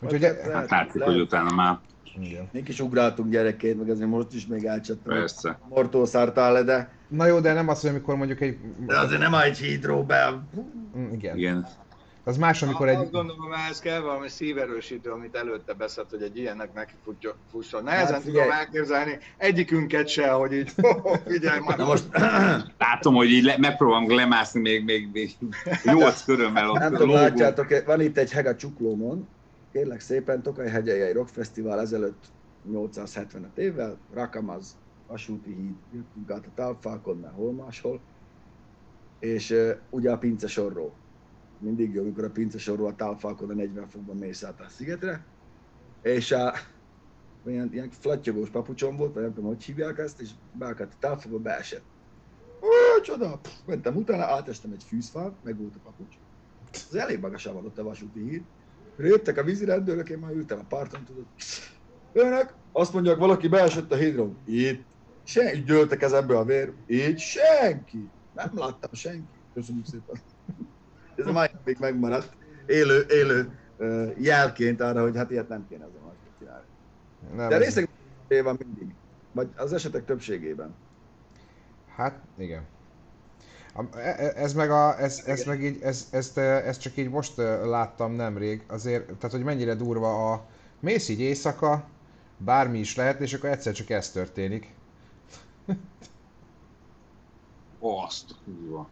Úgyhogy, Hát, Hát látszik, hogy utána már igen. Mink is ugráltunk gyerekként, meg azért most is még elcsattam. persze. Mortó szártál le, de, Na jó, de nem az, hogy amikor mondjuk egy... de azért nem egy hídró be. Mm, Igen. Igen. Az más, amikor Azt egy... gondolom, ehhez kell valami szíverősítő, amit előtte beszélt, hogy egy ilyennek neki futja- fusson. Nehezen Hát tudom elképzelni egyikünket se, hogy így, figyelj már. Na most Látom, hogy így le, megpróbálom lemászni még, még, még 8 körömmel ott nem tudom, látjátok, van itt egy heg a Csuklómon. Kérlek szépen, Tokaj hegyei Rock Fesztivál ezelőtt 875 évvel, Rakamaz, vasúti híd, jöttünk át a távfákon, mert hol máshol. És uh, ugye a pince sorról. Mindig jó, amikor a pince sorról a távfákon a 40 fokban mész át a szigetre. És a, ilyen, ilyen flattyogós papucsom volt, vagy nem tudom, hogy hívják ezt, és beakadt a távfába, beesett. Ó, csoda! Pff, mentem utána, átestem egy fűzfán, meg volt a papucs. Az elég magasan van ott a vasúti híd. Jöttek a vízirendőrök, én már ültem a parton, tudod. Önök azt mondják, valaki beesett a hídról. Itt. Senki, így győlte kezembe a vér. Így senki. Nem láttam senki. Köszönjük szépen. Ez a mai még megmaradt. Élő, élő jelként arra, hogy hát ilyet nem kéne azért másképp csinálni. Nem, De részeg van mindig. Vagy az esetek többségében. Hát, igen. A- e- e- Ez meg, a, ez, ez meg így, ez, ezt, eh, ezt csak így most láttam nemrég, azért, tehát hogy mennyire durva a, mész így éjszaka, bármi is lehet, és akkor egyszer csak ez történik. Azt, húva.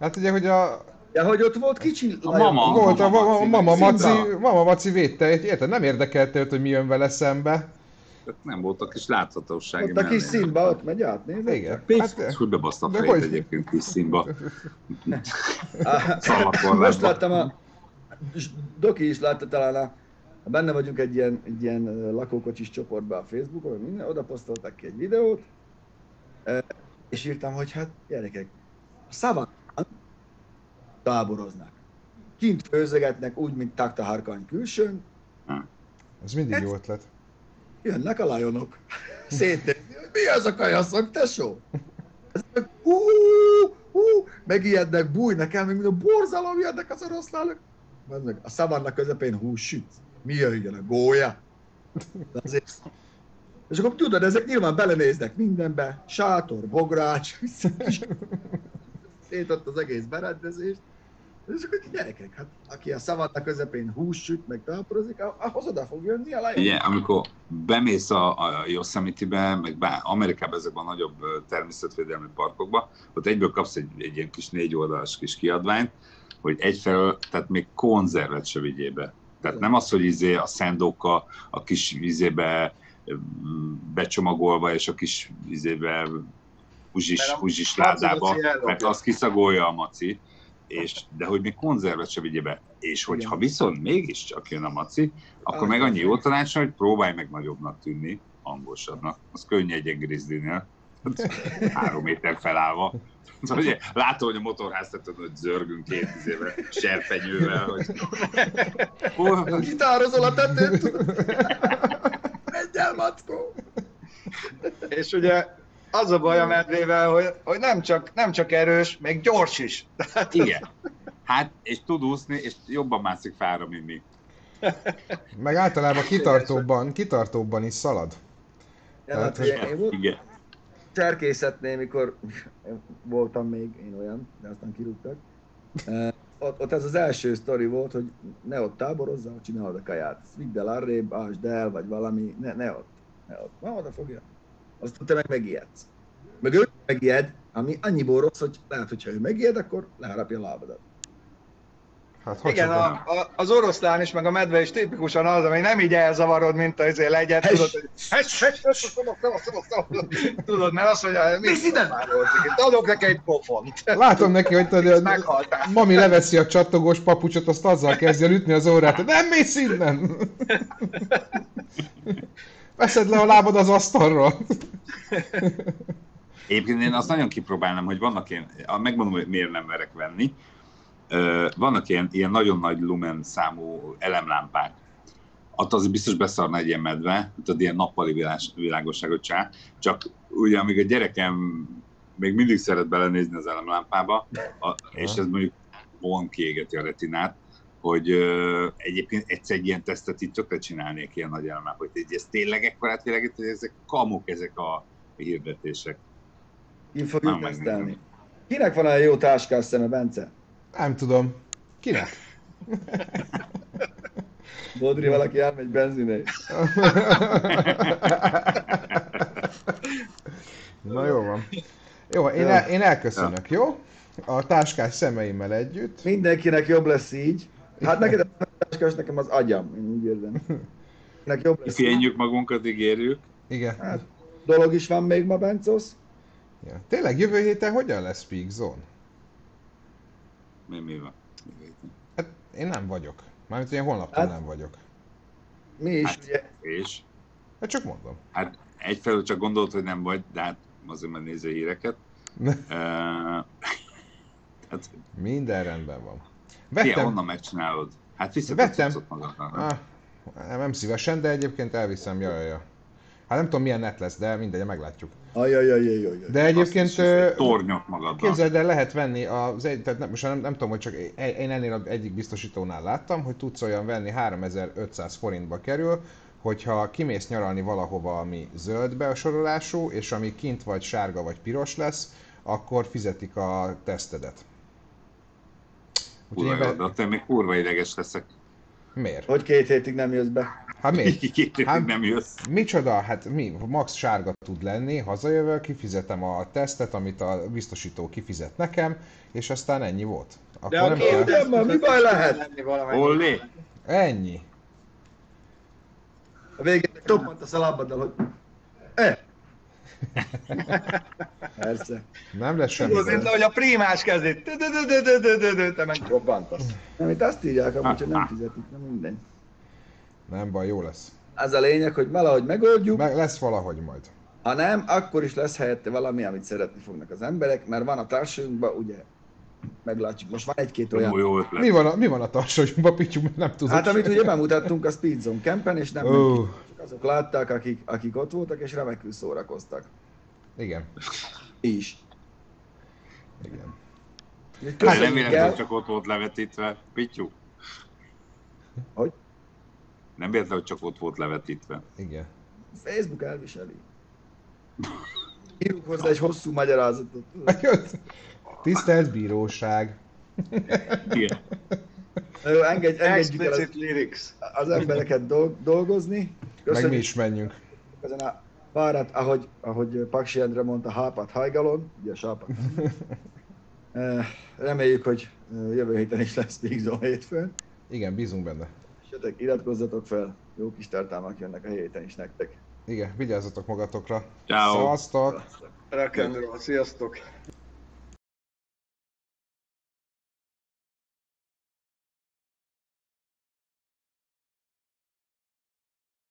Hát ugye, hogy a, Ja, hogy ott volt kicsi... A mama. volt a, Mama mama, Maci, mama, Maci, mama Maci védte, érted? Nem érdekelte őt, hogy mi jön vele szembe. Nem volt a kis láthatósági Ott a kis színba, ott megy át, nézd. Igen. Hát, Hát, hogy bebaszta a fejét hogy? egyébként kis színba. Most láttam a... Doki is látta talán a... Benne vagyunk egy ilyen, egy ilyen lakókocsis csoportban a Facebookon, minden, oda posztoltak ki egy videót, és írtam, hogy hát gyerekek, a szavak táboroznak. Kint főzögetnek úgy, mint takta harkany külsőn, ez mindig Ez- jó ötlet. jönnek a lajonok. Szétnézni, hogy mi az a kajaszok, tesó? Ezek, hú, hú, megijednek, bújnak el, még mint a borzalom jönnek az oroszlánok. A szavannak közepén hús süt. Mi jöjjön a gólya? Azért... És akkor tudod, ezek nyilván belenéznek mindenbe, sátor, bogrács, szét ott az egész berendezést. És akkor gyerekek, hát aki a szavanna közepén hús süt, meg talporozik, ahhoz oda fog jönni a lajos. Ugye, amikor bemész a, a Yosemite-be, meg bár Amerikában ezekben a nagyobb természetvédelmi parkokba, ott egyből kapsz egy, egy ilyen kis négy oldalas kis kiadványt, hogy egyfelől, tehát még konzervet se vigyél be. Tehát nem az, hogy izé a szendóka a kis izébe mm, becsomagolva, és a kis izébe húzsis, húzsis ládába, mert azt kiszagolja a maci, és, de hogy még konzervet se vigyél be. És hogyha viszont mégiscsak jön a maci, akkor meg annyi jó tanács, hogy próbálj meg nagyobbnak tűnni, hangosabbnak. Az könnyű egy grizzlinél. Három méter felállva. Szóval ugye, látom, hogy a motorháztetőn, hogy zörgünk két izével, serpenyővel, hogy... Hol, Gitározol a tetőn, tudod? Menj el, mackó! És ugye az a baj a medvével, hogy, hogy nem, csak, nem csak erős, még gyors is. Tehát igen. Hát, és tud úszni, és jobban mászik fára, mint mi. Meg általában kitartóbban, kitartóbban is szalad. Ja, hát, én volt Igen. cserkészetnél, mikor voltam még én olyan, de aztán kirúgtak. Ott, ott ez az első sztori volt, hogy ne ott táborozzál, csinálod a kaját. Vidd el arrébb, ásd el, vagy valami, ne, ne ott. Ne ott. Na, oda fogja. Azt te meg megijedsz. Meg ő megijed, ami annyiból rossz, hogy lehet, hogyha ő megijed, akkor leharapja a lábadat. Hát hogy igen, a, a, az oroszlán is, meg a medve is tipikusan az, ami nem így elzavarod, mint az izé legyet, tudod, hogy tudod, mert azt mondja, mit ide! már adok neki egy pofont. Látom neki, hogy tudod, mami leveszi a csattogós papucsot, azt azzal kezdje ütni az órát, nem mész innen! Veszed le a lábad az asztalról. Egyébként én azt nagyon kipróbálnám, hogy vannak ilyen, megmondom, hogy miért nem merek venni, vannak ilyen, ilyen nagyon nagy lumen számú elemlámpák. Ott azért biztos beszarna egy ilyen medve, tudod, ilyen nappali világ, világosságot csá. Csak ugye, amíg a gyerekem még mindig szeret belenézni az elemlámpába, a, és ez mondjuk von kiégeti a retinát, hogy ö, egyébként egyszer egy ilyen tesztet így tökre csinálnék ilyen nagy elemlámpát, hogy ez tényleg ekkorát világít, hogy ezek kamuk, ezek a hirdetések. Ki fogjuk Nem tesztelni. megnézem. Kinek van olyan jó táskás szeme, Bence? Nem tudom. Kinek? Bodri, valaki elmegy benziné. Na jó van. Jó, én, el, én elköszönök, jó? A táskás szemeimmel együtt. Mindenkinek jobb lesz így. Hát neked a táskás, nekem az agyam, én úgy érzem. Nekem jobb lesz így. Kifényjük magunkat, ígérjük. Igen. Hát, dolog is van még ma, Bencosz. Ja. Tényleg jövő héten hogyan lesz Peak Zone? Mi, mi van? Hát én nem vagyok. Mármint én holnaptól Hát- nem vagyok. Mi is, Hát, ugye, és? Hát csak mondom. Hát egyfelől csak gondolt, hogy nem vagy, de hát azért már néző híreket. Uh, hát, Minden rendben van. Vettem. Vettem. honnan megcsinálod? Hát Vettem. magadnak. Ah, nem, szívesen, de egyébként elviszem, jaj, jaj. Hát nem tudom milyen net lesz, de mindegy, meglátjuk. ajajajajajaj. De egyébként tornyok magadnak. képzeld el, lehet venni az egy, tehát nem, most nem, nem tudom, hogy csak én ennél az egyik biztosítónál láttam, hogy tudsz olyan venni 3500 forintba kerül, hogyha kimész nyaralni valahova, ami zöld besorolású, és ami kint vagy sárga vagy piros lesz, akkor fizetik a tesztedet. Kurva jó, be... de attól még kurva ideges leszek. Miért? Hogy két hétig nem jössz be. Hát miért? Két évig Hát- nem jössz. Micsoda? Hát mi? Max sárga tud lenni, hazajövök, kifizetem a tesztet, amit a biztosító kifizet nekem, és aztán ennyi volt. Akkor De a nem két kell... mi baj lehet? Olé! Ennyi. A végén toppant a szalabaddal, hogy... E! Persze. Nem lesz semmi. Tudod, mint ahogy a primás kezdít. Dö-dö-dö-dö-dö-dö-dö, Te meg robbantasz. Nem, itt azt írják, amúgy, hogy nem fizetik, nem minden. Nem baj, jó lesz. Az a lényeg, hogy valahogy megoldjuk, Meg lesz valahogy majd. ha nem, akkor is lesz helyette valami, amit szeretni fognak az emberek, mert van a társadalmunkban, ugye, meglátjuk, most van egy-két Jó, olyan, jó ötlet. Mi van a, mi van a tarsonyunkban, Pityu, mert nem tudom. hát amit ugye bemutattunk a Speed Zone Campen, és nem oh. Azok látták, akik, akik ott voltak, és remekül szórakoztak. Igen, Mi is. igen. Hát el. hogy csak ott volt levetítve. Pityu. Hogy? Nem véletlen, hogy csak ott volt levetítve. Igen. Facebook elviseli. Írunk hozzá egy hosszú magyarázatot. Tisztelt bíróság. Igen. Jó, engedj, engedjük el az, Explicit lyrics. az embereket dol- dolgozni. Meg mi is menjünk. ezen a párat, ahogy, ahogy Paksi Endre mondta, hápat hajgalon, ugye sápat. Reméljük, hogy jövő héten is lesz Big Zone hétfőn. Igen, bízunk benne. És iratkozzatok fel, jó kis tartalmak jönnek a héten is nektek. Igen, vigyázzatok magatokra. Ciao. Szevasztok! Rock and roll. Sziasztok!